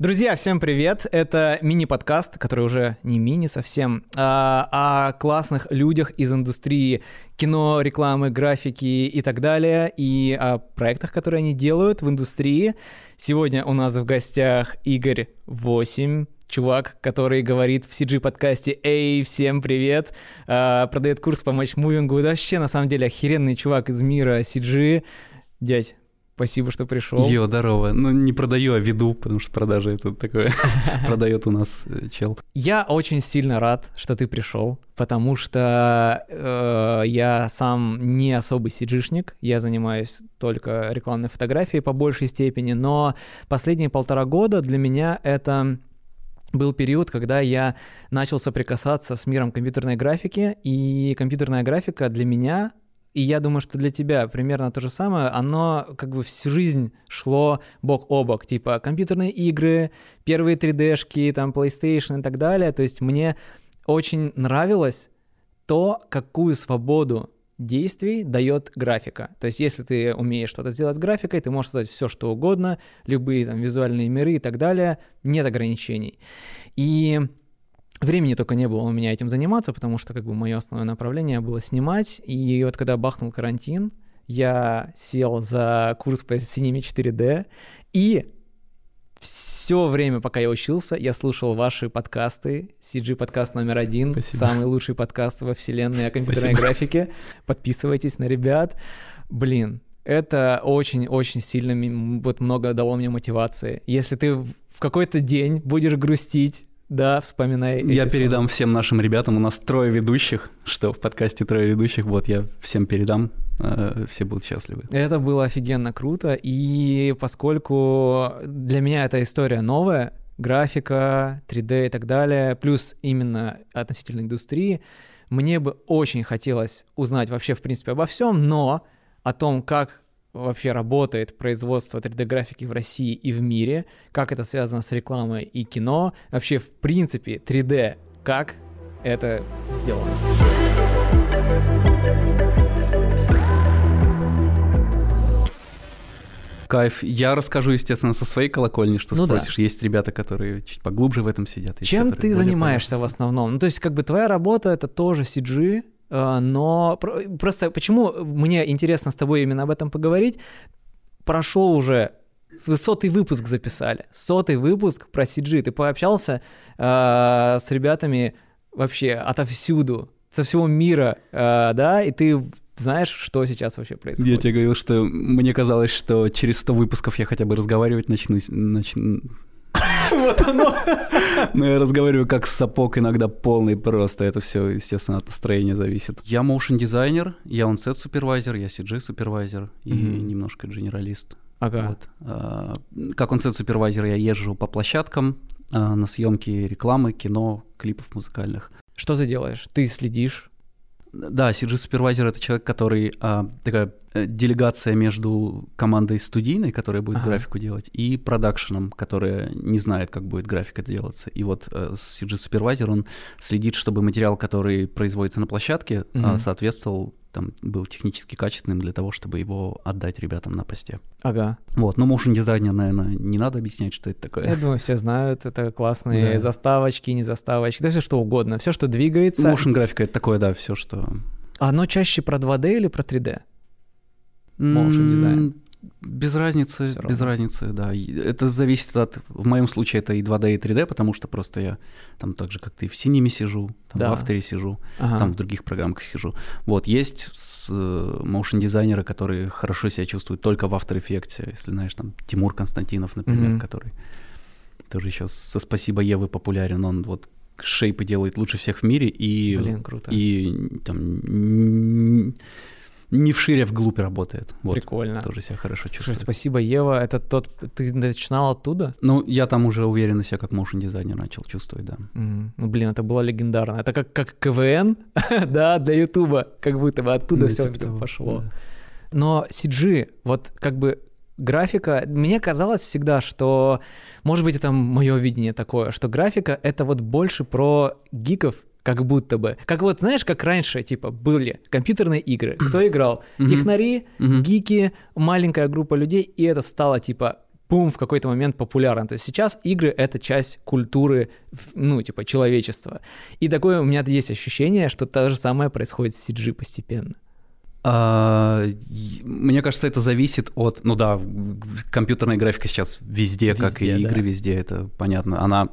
Друзья, всем привет! Это мини-подкаст, который уже не мини совсем, а о классных людях из индустрии кино, рекламы, графики и так далее, и о проектах, которые они делают в индустрии. Сегодня у нас в гостях Игорь 8, чувак, который говорит в CG-подкасте «Эй, всем привет!», а, продает курс по матчмувингу, вообще, на самом деле, охеренный чувак из мира CG. Дядь, Спасибо, что пришел. Йо, здорово. Ну, не продаю, а веду, потому что продажи это такое продает у нас э, чел. Я очень сильно рад, что ты пришел, потому что э, я сам не особый сиджишник, я занимаюсь только рекламной фотографией по большей степени, но последние полтора года для меня это был период, когда я начал соприкасаться с миром компьютерной графики, и компьютерная графика для меня и я думаю, что для тебя примерно то же самое, оно как бы всю жизнь шло бок о бок, типа компьютерные игры, первые 3D-шки, там PlayStation и так далее. То есть мне очень нравилось то, какую свободу действий дает графика. То есть, если ты умеешь что-то сделать с графикой, ты можешь создать все, что угодно, любые там визуальные миры и так далее, нет ограничений. И Времени только не было у меня этим заниматься, потому что как бы мое основное направление было снимать. И вот когда бахнул карантин, я сел за курс по Cinema 4D, и все время, пока я учился, я слушал ваши подкасты. CG подкаст номер один, Спасибо. самый лучший подкаст во вселенной о компьютерной Спасибо. графике. Подписывайтесь на ребят. Блин, это очень-очень сильно вот много дало мне мотивации. Если ты в какой-то день будешь грустить, да, вспоминай. Я передам слова. всем нашим ребятам. У нас трое ведущих, что в подкасте трое ведущих. Вот я всем передам. Э, все будут счастливы. Это было офигенно круто. И поскольку для меня эта история новая, графика, 3D и так далее, плюс именно относительно индустрии, мне бы очень хотелось узнать вообще, в принципе, обо всем, но о том, как вообще работает производство 3D-графики в России и в мире, как это связано с рекламой и кино, вообще в принципе 3D, как это сделано. Кайф. Я расскажу, естественно, со своей колокольни, что ну спросишь. Да. Есть ребята, которые чуть поглубже в этом сидят. Чем ты занимаешься в основном? Ну, то есть, как бы твоя работа это тоже CG, но просто почему мне интересно с тобой именно об этом поговорить? Прошел уже сотый выпуск записали, сотый выпуск про CG. Ты пообщался э, с ребятами вообще отовсюду, со всего мира, э, да, и ты знаешь, что сейчас вообще происходит? Я тебе говорил, что мне казалось, что через 100 выпусков я хотя бы разговаривать начну, начну Вот оно. Ну, я разговариваю как сапог, иногда полный просто. Это все, естественно, от настроения зависит. Я motion дизайнер, я онсет супервайзер, я CG супервайзер и немножко генералист. Ага. Вот. А, как онсет супервайзер я езжу по площадкам а, на съемки рекламы, кино, клипов музыкальных. Что ты делаешь? Ты следишь? Да, CG супервайзер это человек, который а, такая Э, делегация между командой студийной, которая будет ага. графику делать, и продакшеном, которая не знает, как будет графика делаться. И вот э, CG Supervisor, он следит, чтобы материал, который производится на площадке, угу. соответствовал там был технически качественным для того, чтобы его отдать ребятам на посте. Ага. Вот, но motion дизайнер, наверное, не надо объяснять, что это такое. Я думаю, все знают, это классные да. заставочки, не заставочки, да все что угодно, все, что двигается. Motion графика это такое, да, все, что. Оно чаще про 2D или про 3D? motion дизайн? Без разницы, без разницы, да. Это зависит от, в моем случае это и 2D, и 3D, потому что просто я там так же, как ты, в синеме сижу, там да. в авторе сижу, ага. там в других программах сижу. Вот, есть motion дизайнеры, которые хорошо себя чувствуют только в After Effects, если знаешь, там Тимур Константинов, например, mm-hmm. который тоже еще со спасибо Евы популярен, он вот шейпы делает лучше всех в мире и Блин, круто. и там не вширь, а вглубь работает. Вот. Прикольно. Тоже себя хорошо Слушай, чувствует. спасибо, Ева. Это тот... Ты начинал оттуда? Ну, я там уже уверенно себя как motion дизайнер начал чувствовать, да. Mm. Ну, блин, это было легендарно. Это как, как КВН, да, для Ютуба. Как будто бы оттуда ну, все типа пошло. Да. Но CG, вот как бы графика, мне казалось всегда, что, может быть, это мое видение такое, что графика — это вот больше про гиков как будто бы. Как вот, знаешь, как раньше, типа, были компьютерные игры. Кто играл? Технари, гики, маленькая группа людей, и это стало, типа, бум, в какой-то момент популярно. То есть сейчас игры — это часть культуры, ну, типа, человечества. И такое у меня есть ощущение, что то же самое происходит с CG постепенно. А, мне кажется, это зависит от, ну да, компьютерная графика сейчас везде, везде как и да. игры везде, это понятно. Она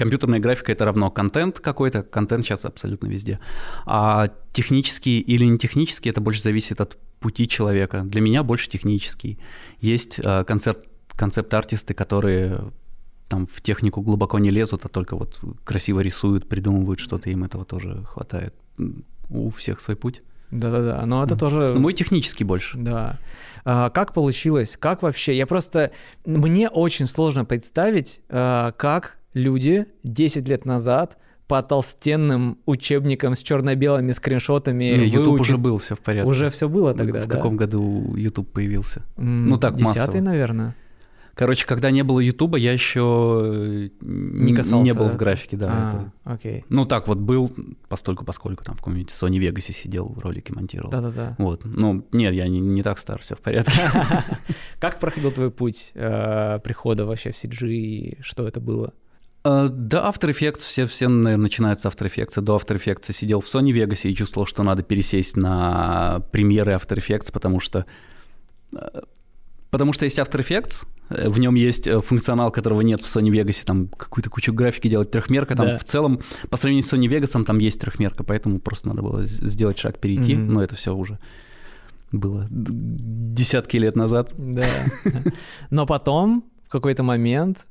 компьютерная графика это равно контент какой-то, контент сейчас абсолютно везде. А технический или не технический, это больше зависит от пути человека. Для меня больше технический. Есть э, концепт, концепт-артисты, которые там в технику глубоко не лезут, а только вот красиво рисуют, придумывают что-то, им этого тоже хватает. У всех свой путь. Да-да-да, но это тоже... Ну, мой технический больше. Да. А, как получилось? Как вообще? Я просто... Мне очень сложно представить, а, как люди 10 лет назад по толстенным учебникам с черно-белыми скриншотами. Не, YouTube уже был, все в порядке. Уже все было тогда, В да? каком году YouTube появился? Mm, ну так, Десятый, массово. наверное. Короче, когда не было Ютуба, я еще э, не, касался, не был в графике, да. А, это... окей. Ну так вот был, постольку поскольку там в каком-нибудь Sony Vegas сидел, ролики монтировал. Да-да-да. Вот. Ну, нет, я не, не так стар, все в порядке. Как проходил твой путь э, прихода вообще в CG и что это было? Uh, да, After Effects, все, все наверное, начинают с After Effects. До After Effects сидел в Sony Vegas и чувствовал, что надо пересесть на премьеры After Effects, потому что э, Потому что есть After Effects, э, в нем есть э, функционал, которого нет в Sony Vegas, там какую-то кучу графики делать, трехмерка, там да. в целом, по сравнению с Sony Vegas, там есть трехмерка, поэтому просто надо было сделать шаг, перейти, mm-hmm. но это все уже было десятки лет назад. Да. Но потом, в какой-то момент,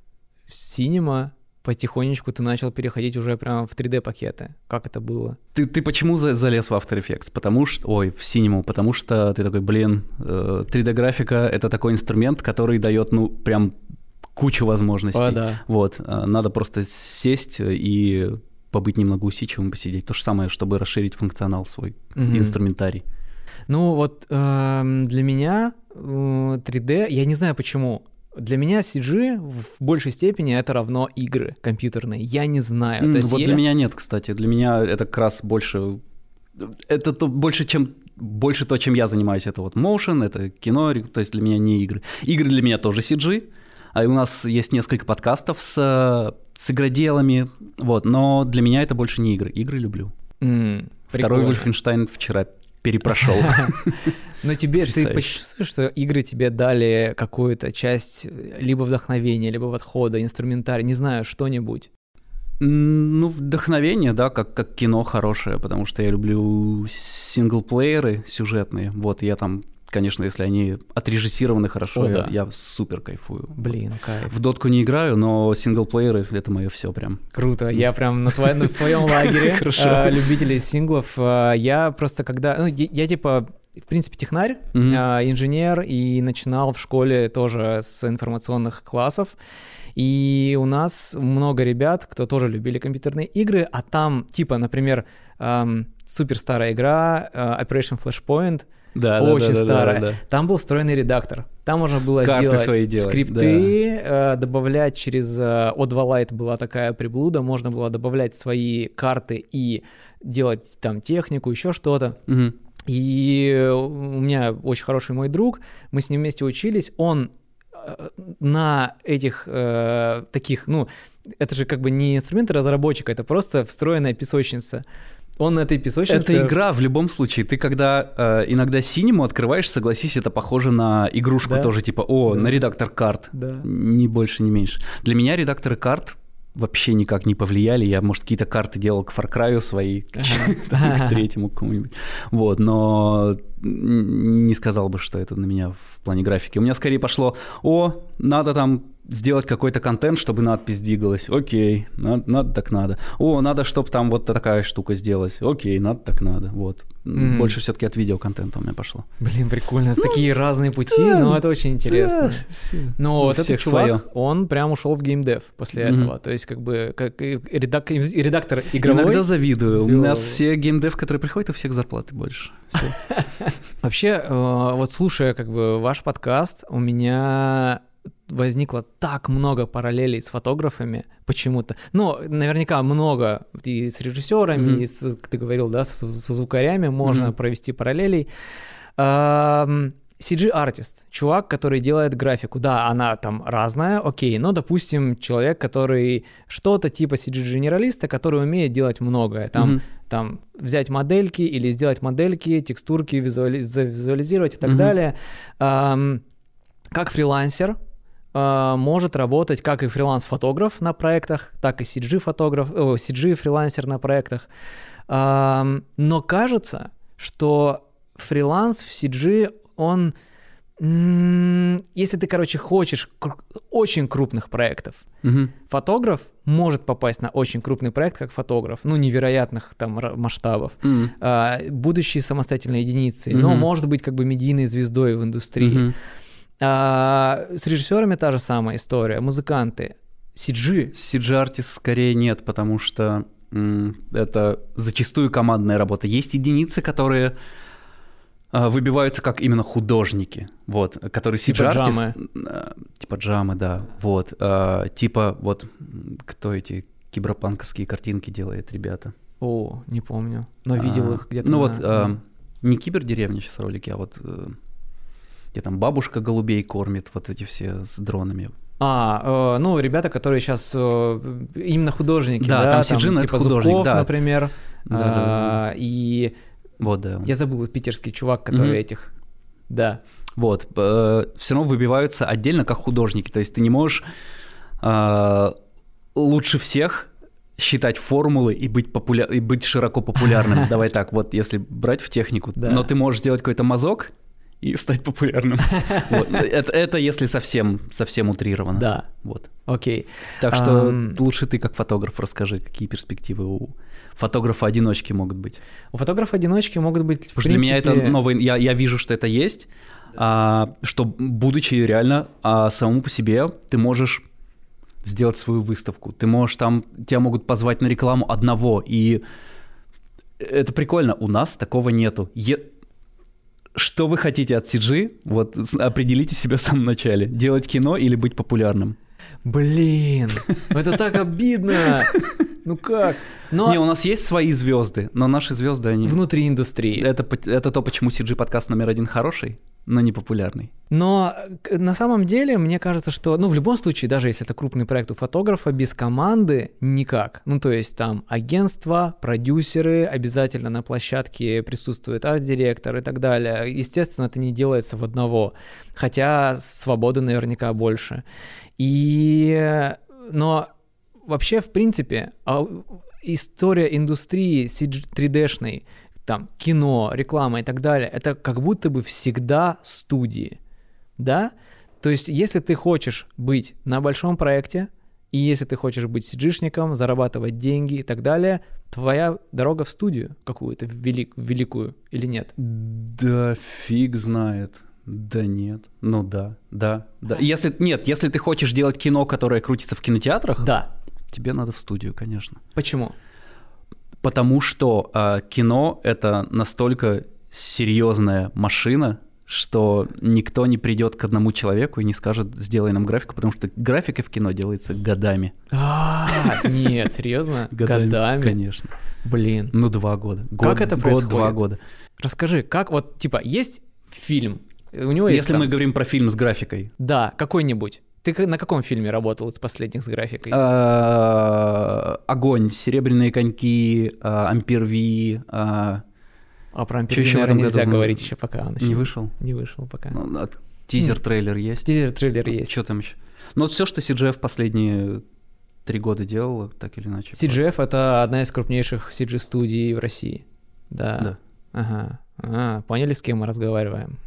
Cinema потихонечку ты начал переходить уже прямо в 3D-пакеты. Как это было? Ты, ты почему залез в After Effects? Потому что, ой, в Cinema, потому что ты такой, блин, 3D-графика э, — это такой инструмент, который дает, ну, прям кучу возможностей. О, да. Вот, э, надо просто сесть и побыть немного усидчивым, посидеть. То же самое, чтобы расширить функционал свой, mm-hmm. инструментарий. Ну вот э, для меня э, 3D, я не знаю почему, для меня CG в большей степени это равно игры компьютерные. Я не знаю. Mm, вот я... для меня нет, кстати. Для меня это как раз больше... Это то, больше, чем больше то, чем я занимаюсь, это вот motion, это кино, то есть для меня не игры. Игры для меня тоже CG, а у нас есть несколько подкастов с, с игроделами, вот, но для меня это больше не игры. Игры люблю. Mm, Второй Wolfenstein вчера перепрошел. Но тебе ты почувствуешь, что игры тебе дали какую-то часть либо вдохновения, либо подхода, инструментарий, не знаю, что-нибудь? Ну, вдохновение, да, как, как кино хорошее, потому что я люблю синглплееры сюжетные. Вот, я там конечно, если они отрежиссированы хорошо, О, я, да. я супер кайфую. Блин, кайф. В дотку не играю, но синглплееры — это мое все прям. Круто, я прям на, твоем, в твоем лагере а, любителей синглов. А, я просто когда... Ну, я типа в принципе, технарь, mm-hmm. инженер, и начинал в школе тоже с информационных классов. И у нас много ребят, кто тоже любили компьютерные игры, а там, типа, например, эм, супер старая игра э, Operation Flashpoint, да, очень да, да, старая. Да, да, да. Там был встроенный редактор. Там можно было Карты делать, свои делать скрипты, да. э, добавлять через э, O2 Lite была такая приблуда, можно было добавлять свои карты и делать там технику, еще что-то. Угу. И у меня очень хороший мой друг, мы с ним вместе учились, он э, на этих э, таких, ну, это же как бы не инструменты разработчика, это просто встроенная песочница. Он на этой песочнице... Это игра в любом случае. Ты когда э, иногда синему открываешь, согласись, это похоже на игрушку да? тоже, типа, о, да. на редактор карт. Да. Ни больше, ни меньше. Для меня редакторы карт вообще никак не повлияли. Я, может, какие-то карты делал к Far Cry свои, к третьему какому-нибудь. Вот, но не сказал бы, что это на меня в плане графики. У меня скорее пошло, о, надо там сделать какой-то контент, чтобы надпись двигалась. Окей, надо, надо так надо. О, надо, чтобы там вот такая штука сделалась. Окей, надо так надо. Вот. Mm-hmm. Больше все-таки от видеоконтента у меня пошло. Блин, прикольно. Ну, Такие разные пути, да, но это очень интересно. Да, но вот этот чувак, свое. он прям ушел в геймдев после mm-hmm. этого. То есть как бы как редак, редактор игровой. Иногда завидую. У нас все геймдев, которые приходят, у всех зарплаты больше. Вообще, э, вот слушая как бы ваш подкаст, у меня возникло так много параллелей с фотографами почему-то. Ну, наверняка много и с режиссерами, mm-hmm. и с, ты говорил, да, со, со звукарями можно mm-hmm. провести параллелей. CG-артист, чувак, который делает графику, да, она там разная, окей, но, допустим, человек, который что-то типа CG-генералиста, который умеет делать многое, там, mm-hmm. там взять модельки или сделать модельки, текстурки, визуали- визуализировать и так mm-hmm. далее. Эм, как фрилансер, может работать как и фриланс-фотограф на проектах, так и CG-фотограф, о, CG-фрилансер на проектах. Эм, но кажется, что фриланс в CG он... Если ты, короче, хочешь очень крупных проектов, угу. фотограф может попасть на очень крупный проект как фотограф, ну, невероятных там масштабов, угу. а, будущей самостоятельной единицей, угу. но может быть как бы медийной звездой в индустрии. Угу. А, с режиссерами та же самая история, музыканты. CG. CG-артист скорее нет, потому что это зачастую командная работа. Есть единицы, которые а, выбиваются как именно художники, вот, которые типа джамы. А, типа джамы, да, вот, а, типа вот, кто эти киберпанковские картинки делает, ребята? О, не помню, но видел а, их где-то. Ну на... вот, а, не кибердеревня сейчас ролики, а вот э, где там бабушка голубей кормит, вот эти все с дронами. А, э, ну, ребята, которые сейчас э, именно художники, да, да там Сиджин типа художник, Зубков, да. например, Да, да, да. а, и Вот, да. я забыл питерский чувак, который Мгм. этих, да. Вот, все равно выбиваются отдельно как художники. То есть ты не можешь э, лучше всех считать формулы и быть, популя... и быть широко популярным. Давай так, вот если брать в технику, Да. но ты можешь сделать какой-то мазок и стать популярным. Вот. Это, это если совсем, совсем утрировано. Да, Вот. окей. Так что Ам. лучше ты как фотограф расскажи, какие перспективы у фотографа-одиночки могут быть. У фотографа-одиночки могут быть, Потому что для меня это принципе, новый, я, я вижу, что это есть, а, что будучи реально а, самому по себе, ты можешь сделать свою выставку, ты можешь там, тебя могут позвать на рекламу одного, и это прикольно, у нас такого нету. Е- что вы хотите от CG? Вот определите себя в самом начале. Делать кино или быть популярным? Блин, это так обидно. Ну как? Но Не, у нас есть свои звезды, но наши звезды, они... внутри индустрии. Это, это то, почему CG подкаст номер один хороший, но не популярный. Но на самом деле, мне кажется, что, ну, в любом случае, даже если это крупный проект у фотографа, без команды никак. Ну, то есть там агентство, продюсеры, обязательно на площадке присутствует арт-директор и так далее. Естественно, это не делается в одного, хотя свободы наверняка больше. И, но вообще, в принципе, а, история индустрии CG 3D-шной, там, кино, реклама и так далее, это как будто бы всегда студии, да? То есть, если ты хочешь быть на большом проекте, и если ты хочешь быть сиджишником, зарабатывать деньги и так далее, твоя дорога в студию какую-то велик- великую или нет? Да фиг знает. Да нет. Ну да, да, да. Если нет, если ты хочешь делать кино, которое крутится в кинотеатрах, Да. тебе надо в студию, конечно. Почему? Потому что а, кино это настолько серьезная машина, что никто не придет к одному человеку и не скажет, сделай нам графику, потому что графика в кино делается годами. А, нет, серьезно? Годами? Конечно. Блин. Ну, два года. Как это Год, происходит? два года. Расскажи, как вот, типа, есть фильм, у него есть Если мы говорим про фильм с графикой, Да, какой-нибудь. Ты на каком фильме работал из последних с графикой? а, огонь, серебряные коньки, а, Ампер Ви, а, А про Ампер, этом нельзя говорить еще пока он еще не вышел. Не вышел пока. Ну, Тизер-трейлер есть. Тизер, трейлер есть. Что там еще? Ну, все, что CGF последние три года делала, так или иначе. CGF — это одна из крупнейших CG-студий в России. Да. Да. Ага. А, поняли, с кем мы разговариваем?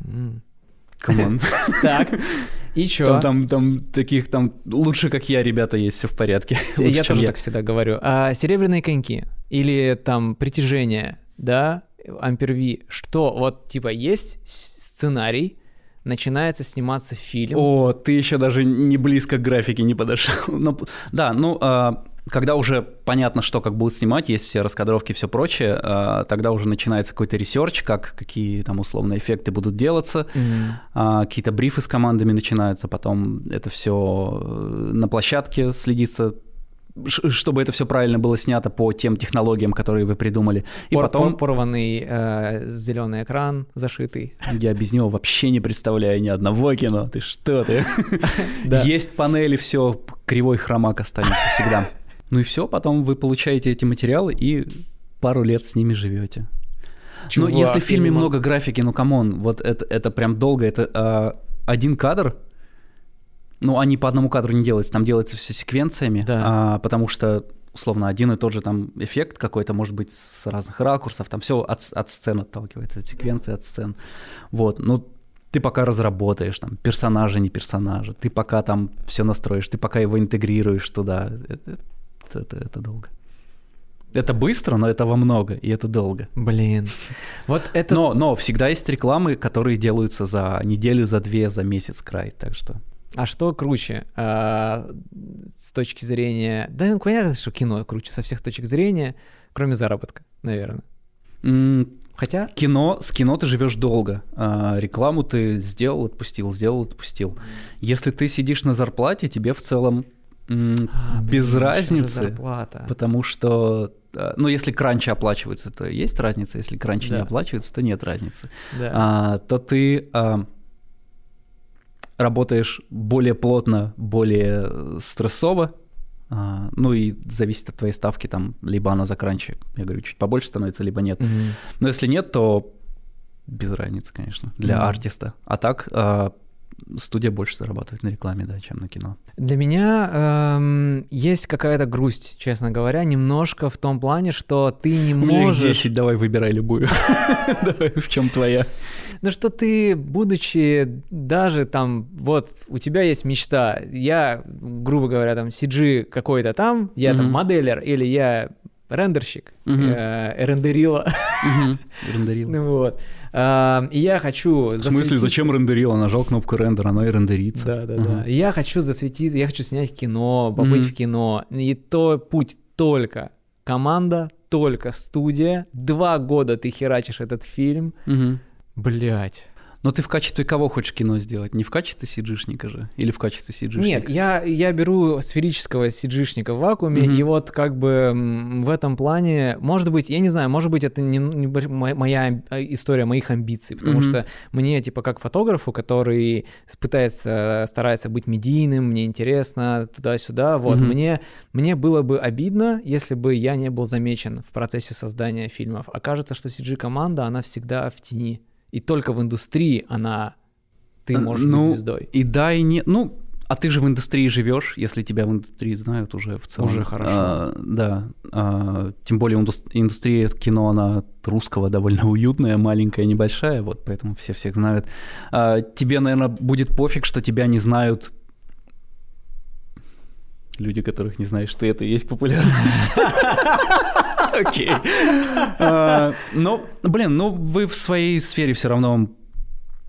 Come on. Так, и чё? Там, там, там таких, там лучше, как я, ребята, есть, все в порядке. Я Лучше, тоже так всегда говорю. А серебряные коньки или там притяжение, да, Ампир V, что вот типа есть сценарий, начинается сниматься фильм. О, ты еще даже не близко к графике не подошел. Ну, да, ну, а, когда уже понятно, что как будут снимать, есть все раскадровки и все прочее, а, тогда уже начинается какой-то research, как какие там условно эффекты будут делаться, а, какие-то брифы с командами начинаются, потом это все на площадке следится, чтобы это все правильно было снято по тем технологиям, которые вы придумали. И Пор, потом... Порванный э, зеленый экран зашитый. Я без него вообще не представляю ни одного кино. Ты что ты? Есть панели, все, кривой хромак останется всегда. Ну и все, потом вы получаете эти материалы и пару лет с ними живете. Ну, если в фильме много графики, ну come on, вот это, это прям долго, это э, один кадр ну, они по одному кадру не делаются, там делается все секвенциями, да. а, потому что условно один и тот же там эффект какой-то может быть с разных ракурсов, там все от, от сцен отталкивается, от секвенции, от сцен. Вот, ну ты пока разработаешь там персонажа, не персонажа, ты пока там все настроишь, ты пока его интегрируешь туда, это, это, это долго. Это быстро, но это во много, и это долго. Блин. Вот это... Но, но всегда есть рекламы, которые делаются за неделю, за две, за месяц край, так что... А что круче а, с точки зрения... Да, ну, понятно, что кино круче со всех точек зрения, кроме заработка, наверное. Mm, Хотя... Кино, с кино ты живешь долго. А, рекламу ты сделал, отпустил, сделал, отпустил. Если ты сидишь на зарплате, тебе в целом а, без блин, разницы. Потому что а, ну, если кранчи оплачиваются, то есть разница, если кранчи да. не оплачиваются, то нет разницы. Да. А, то ты а, работаешь более плотно, более э, стрессово, а, ну и зависит от твоей ставки, там, либо она за кранчи, я говорю, чуть побольше становится, либо нет. Mm-hmm. Но если нет, то без разницы, конечно, для mm-hmm. артиста. А так а, студия больше зарабатывает на рекламе, да, чем на кино. Для меня эм, есть какая-то грусть, честно говоря, немножко в том плане, что ты не можешь... У меня 10, давай выбирай любую. Давай, в чем твоя? Ну что ты, будучи даже там, вот у тебя есть мечта, я, грубо говоря, там CG какой-то там, я там моделер или я рендерщик, э, рендерила. Рендерила. Ну вот. И я хочу В смысле, зачем рендерила? Нажал кнопку рендер, она и рендерится. Да, да, да. Я хочу засветить, я хочу снять кино, побыть в кино. И то путь только команда, только студия. Два года ты херачишь этот фильм. Блять. Но ты в качестве кого хочешь кино сделать? Не в качестве сиджишника же? Или в качестве сиджишника? Нет, я, я беру сферического сиджишника в вакууме, mm-hmm. и вот как бы в этом плане, может быть, я не знаю, может быть, это не, не моя а, история моих амбиций, потому mm-hmm. что мне, типа, как фотографу, который пытается, старается быть медийным, мне интересно, туда-сюда, вот, mm-hmm. мне, мне было бы обидно, если бы я не был замечен в процессе создания фильмов. Окажется, что CG-команда, она всегда в тени и только в индустрии она ты можешь ну, быть звездой. И да, и нет. Ну, а ты же в индустрии живешь, если тебя в индустрии знают уже в целом. Уже хорошо. А, да. А, тем более индустрия кино, она русского довольно уютная, маленькая, небольшая, вот поэтому все всех знают. А, тебе, наверное, будет пофиг, что тебя не знают люди, которых не знаешь ты, это и есть популярность. Окей. А, ну, блин, ну вы в своей сфере все равно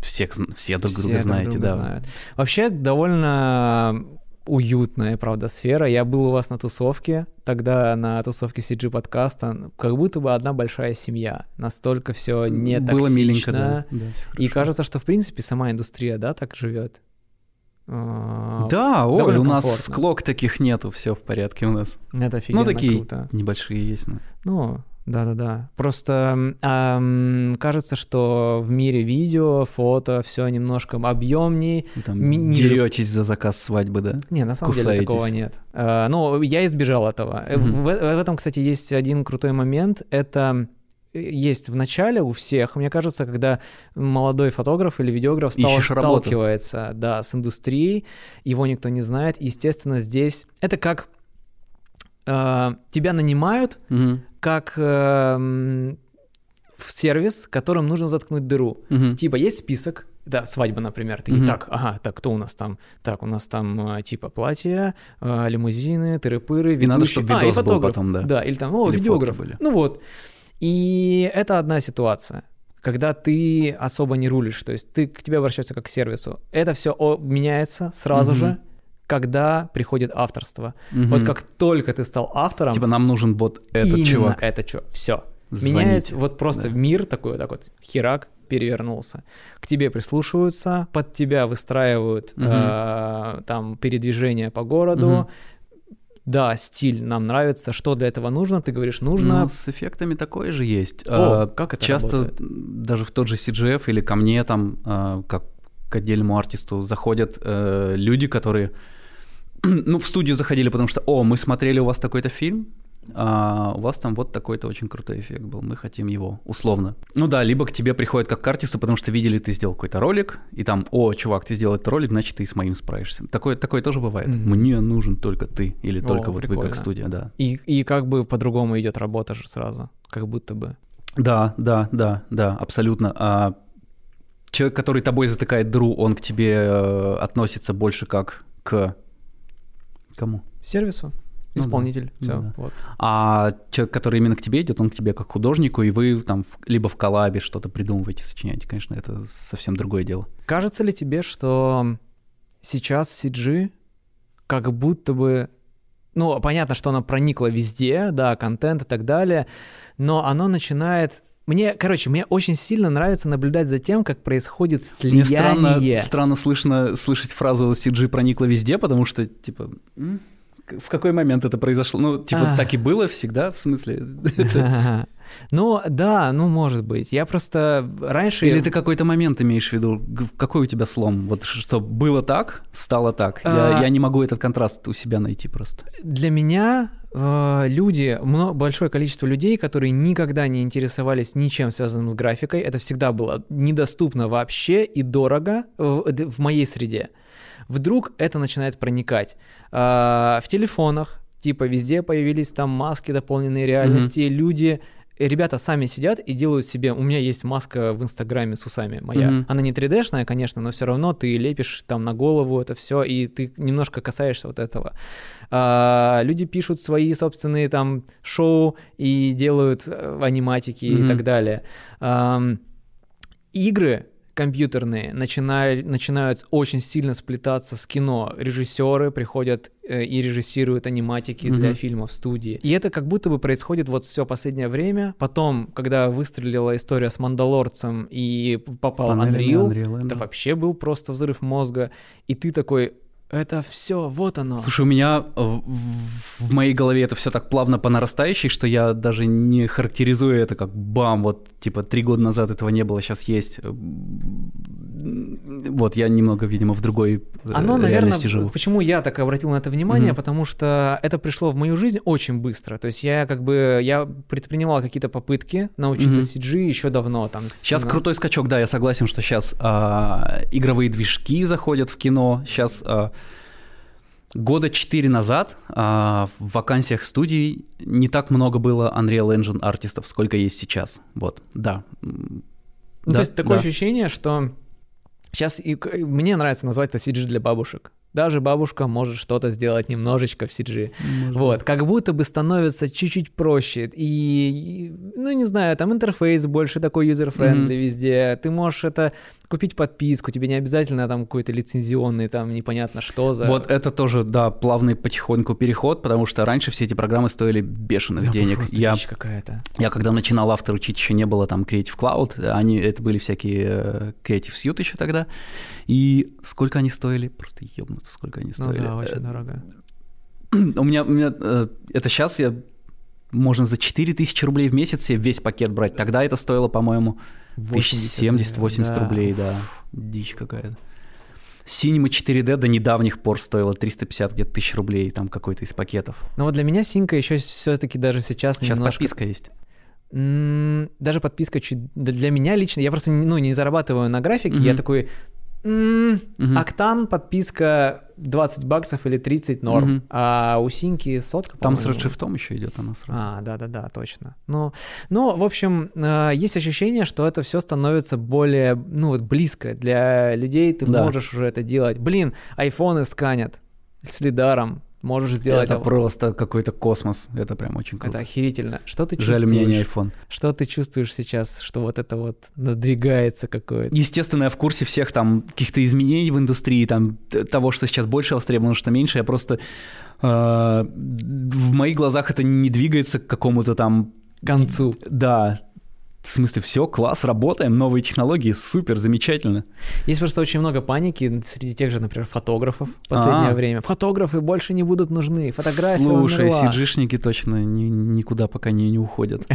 всех, все друг друга знаете, да. Вообще довольно уютная, правда, сфера. Я был у вас на тусовке, тогда на тусовке CG подкаста, как будто бы одна большая семья. Настолько все не Было миленько, да. да и кажется, что в принципе сама индустрия, да, так живет. А, да, Оль, у нас склок таких нету, все в порядке у нас. Это офигенно Ну, такие круто. небольшие есть. Но... Ну, да-да-да. Просто эм, кажется, что в мире видео, фото все немножко объемнее. Там ми- деретесь за заказ свадьбы, да? Не, на самом Кусаетесь. деле такого нет. Э, ну, я избежал этого. Mm-hmm. В, в этом, кстати, есть один крутой момент. Это есть в начале у всех, мне кажется, когда молодой фотограф или видеограф стал, сталкивается да, с индустрией, его никто не знает. Естественно, здесь это как э, тебя нанимают, угу. как э, в сервис, которым нужно заткнуть дыру. Угу. Типа есть список, да, свадьба, например. Ты mm так, ага, так, кто у нас там? Так, у нас там типа платья, лимузины, тыры-пыры, ведущие. И надо, чтобы а, и фотограф. Потом, да. Да, или там, о, или видеограф. Ну вот. И это одна ситуация когда ты особо не рулишь, то есть ты к тебе обращаются как к сервису. Это все меняется сразу mm-hmm. же, когда приходит авторство. Mm-hmm. Вот как только ты стал автором, типа нам нужен вот этот именно чувак. это что, все. Меняется вот просто да. мир такой вот так вот херак перевернулся. К тебе прислушиваются, под тебя выстраивают mm-hmm. э, там передвижение по городу. Mm-hmm да, стиль нам нравится, что для этого нужно, ты говоришь, нужно... Ну, с эффектами такое же есть. О, а, как это Часто работает? даже в тот же CGF или ко мне там, а, как к отдельному артисту, заходят э, люди, которые ну, в студию заходили, потому что, о, мы смотрели у вас такой-то фильм, а у вас там вот такой-то очень крутой эффект был, мы хотим его, условно. Ну да, либо к тебе приходят как к артисту, потому что видели, ты сделал какой-то ролик, и там, о, чувак, ты сделал этот ролик, значит, ты с моим справишься. Такое, такое тоже бывает. Mm-hmm. Мне нужен только ты, или о, только вот прикольно. вы как студия, да. И, и как бы по-другому идет работа же сразу, как будто бы. Да, да, да, да, абсолютно. А человек, который тобой затыкает дру, он к тебе э, относится больше как к кому? Сервису. Ну исполнитель, ну, все. Да. Вот. А человек, который именно к тебе идет, он к тебе как художнику, и вы там в, либо в коллабе что-то придумываете, сочиняете, конечно, это совсем другое дело. Кажется ли тебе, что сейчас CG как будто бы ну, понятно, что оно проникло везде, да, контент и так далее, но оно начинает мне, короче, мне очень сильно нравится наблюдать за тем, как происходит слияние. Мне странно, странно слышно, слышать фразу CG проникло везде, потому что, типа, в какой момент это произошло? Ну, типа, а. так и было всегда, в смысле? Ну, да, ну, может быть. Я просто раньше... Или ты какой-то момент имеешь в виду? Какой у тебя слом? Вот что было так, стало так. Я, а. я не могу этот контраст у себя найти просто. Для меня э, люди, большое количество людей, которые никогда не интересовались ничем связанным с графикой, это всегда было недоступно вообще и дорого в, в моей среде вдруг это начинает проникать. А, в телефонах, типа везде появились там маски дополненной реальности, mm-hmm. люди ребята сами сидят и делают себе... У меня есть маска в Инстаграме с усами моя. Mm-hmm. Она не 3D-шная, конечно, но все равно ты лепишь там на голову это все, и ты немножко касаешься вот этого. А, люди пишут свои собственные там шоу и делают э, аниматики mm-hmm. и так далее. А, игры компьютерные начинают, начинают очень сильно сплетаться с кино. Режиссеры приходят э, и режиссируют аниматики mm-hmm. для фильмов в студии. И это как будто бы происходит вот все последнее время. Потом, когда выстрелила история с Мандалорцем и попал Unreal, Unreal это да. вообще был просто взрыв мозга. И ты такой, это все, вот оно. Слушай, у меня в, в моей голове это все так плавно по нарастающей, что я даже не характеризую это как бам, вот типа три года назад этого не было, сейчас есть. Вот, я немного, видимо, в другой э, Оно, наверное, живу. почему я так обратил на это внимание, угу. потому что это пришло в мою жизнь очень быстро. То есть я как бы, я предпринимал какие-то попытки научиться угу. CG еще давно. Там, сейчас крутой скачок, да, я согласен, что сейчас а, игровые движки заходят в кино, сейчас... А, Года четыре назад а, в вакансиях студий не так много было Unreal Engine артистов, сколько есть сейчас. Вот, да. Ну, да, то есть такое да. ощущение, что сейчас и, мне нравится назвать это CG для бабушек даже бабушка может что-то сделать немножечко в CG. Может вот, как будто бы становится чуть-чуть проще. И, ну, не знаю, там интерфейс больше такой user-friendly mm-hmm. везде. Ты можешь это купить подписку, тебе не обязательно там какой-то лицензионный, там непонятно что за... Вот это тоже, да, плавный потихоньку переход, потому что раньше все эти программы стоили бешеных да, денег. Я, какая-то. я когда начинал автор учить, еще не было там Creative Cloud, они, это были всякие э, Creative Suite еще тогда, и сколько они стоили? Просто ебнуться, сколько они стоили. Ну да, очень дорого. У меня, у меня э, это сейчас я можно за 4000 рублей в месяц себе весь пакет брать. Тогда это стоило, по-моему, 70-80 да. рублей, да. Дичь какая-то. Cinema 4D до недавних пор стоила 350 где-то тысяч рублей, там какой-то из пакетов. Но вот для меня Синка еще все-таки даже сейчас Сейчас немножко... подписка есть. Даже подписка чуть... Для меня лично, я просто ну, не зарабатываю на графике, mm-hmm. я такой, м угу. Октан, подписка 20 баксов или 30 норм, угу. а у Синьки сотка, Там с редшифтом еще идет она сразу. А, да-да-да, точно. Ну, ну, в общем, э, есть ощущение, что это все становится более, ну, вот близко для людей, ты да. можешь уже это делать. Блин, айфоны сканят с лидаром, можешь сделать... Это просто какой-то космос, это прям очень круто. Это охерительно. Что ты чувствуешь? Жаль, у меня не iPhone. Что ты чувствуешь сейчас, что вот это вот надвигается какое-то? Естественно, я в курсе всех там каких-то изменений в индустрии, там того, что сейчас больше востребовано, что меньше, я просто... Э, в моих глазах это не двигается к какому-то там... Концу. Да, в смысле, все, класс, работаем, новые технологии, супер, замечательно. Есть просто очень много паники среди тех же, например, фотографов в последнее А-а-а. время. Фотографы больше не будут нужны, фотографии Слушай, сиджишники точно ни, никуда пока не, не уходят.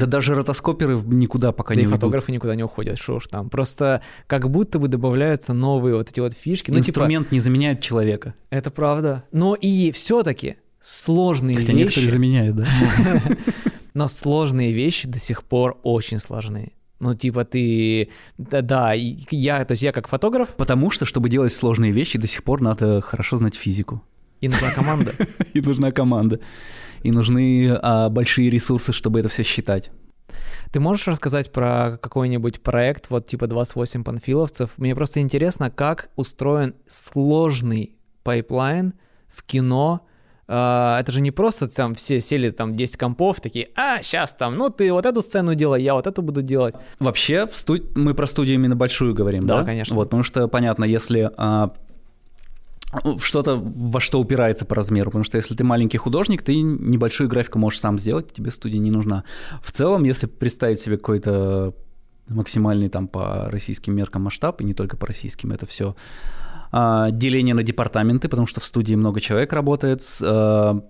Да даже ротоскоперы никуда пока не уйдут. фотографы никуда не уходят, что уж там. Просто как будто бы добавляются новые вот эти вот фишки. Ну, Инструмент не заменяет человека. Это правда. Но и все-таки сложные Хотя вещи... некоторые заменяют, да? но сложные вещи до сих пор очень сложны. Ну, типа ты... Да, да, я, то есть я как фотограф... Потому что, чтобы делать сложные вещи, до сих пор надо хорошо знать физику. И нужна команда. И нужна команда. И нужны а, большие ресурсы, чтобы это все считать. Ты можешь рассказать про какой-нибудь проект, вот типа 28 панфиловцев? Мне просто интересно, как устроен сложный пайплайн в кино, это же не просто там все сели там 10 компов, такие, а, сейчас там, ну ты вот эту сцену делай, я вот эту буду делать. Вообще, в студ... мы про студию именно большую говорим, да? Да, конечно. Вот, потому что, понятно, если а, что-то во что упирается по размеру, потому что если ты маленький художник, ты небольшую графику можешь сам сделать, тебе студия не нужна. В целом, если представить себе какой-то максимальный там по российским меркам масштаб, и не только по российским, это все а, деление на департаменты, потому что в студии много человек работает, а,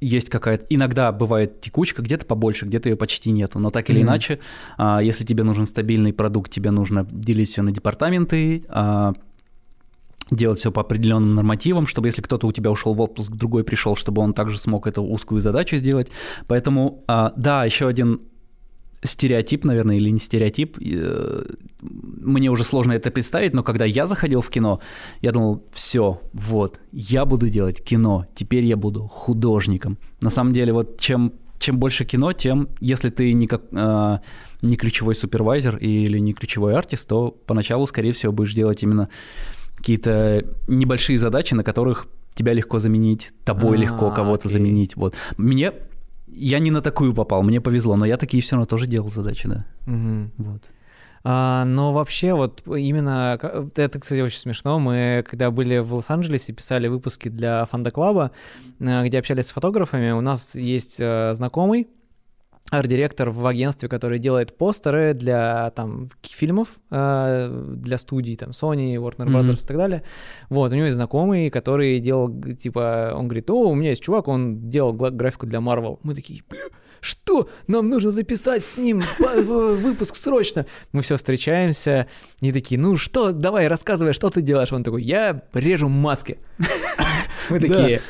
есть какая-то... Иногда бывает текучка, где-то побольше, где-то ее почти нету. Но так или mm-hmm. иначе, а, если тебе нужен стабильный продукт, тебе нужно делить все на департаменты, делать все по определенным нормативам, чтобы если кто-то у тебя ушел в отпуск, другой пришел, чтобы он также смог эту узкую задачу сделать. Поэтому, да, еще один стереотип, наверное, или не стереотип. Э, мне уже сложно это представить, но когда я заходил в кино, я думал, все, вот, я буду делать кино, теперь я буду художником. На самом деле, вот чем, чем больше кино, тем, если ты не, как, э, не ключевой супервайзер или не ключевой артист, то поначалу, скорее всего, будешь делать именно какие-то небольшие задачи, на которых тебя легко заменить, тобой а, легко кого-то окей. заменить. Вот. Мне я не на такую попал, мне повезло, но я такие все равно тоже делал задачи, да. Угу. Вот. А, но вообще вот именно, это, кстати, очень смешно, мы когда были в Лос-Анджелесе, писали выпуски для Фанда Клаба, э, где общались с фотографами, у нас есть э, знакомый, арт-директор в агентстве, который делает постеры для там фильмов, э, для студий, там Sony, Warner Bros. Mm-hmm. и так далее. Вот, у него есть знакомый, который делал, типа, он говорит, о, у меня есть чувак, он делал графику для Marvel. Мы такие, бля, что? Нам нужно записать с ним выпуск срочно. Мы все встречаемся и такие, ну что, давай, рассказывай, что ты делаешь. Он такой, я режу маски. Мы такие,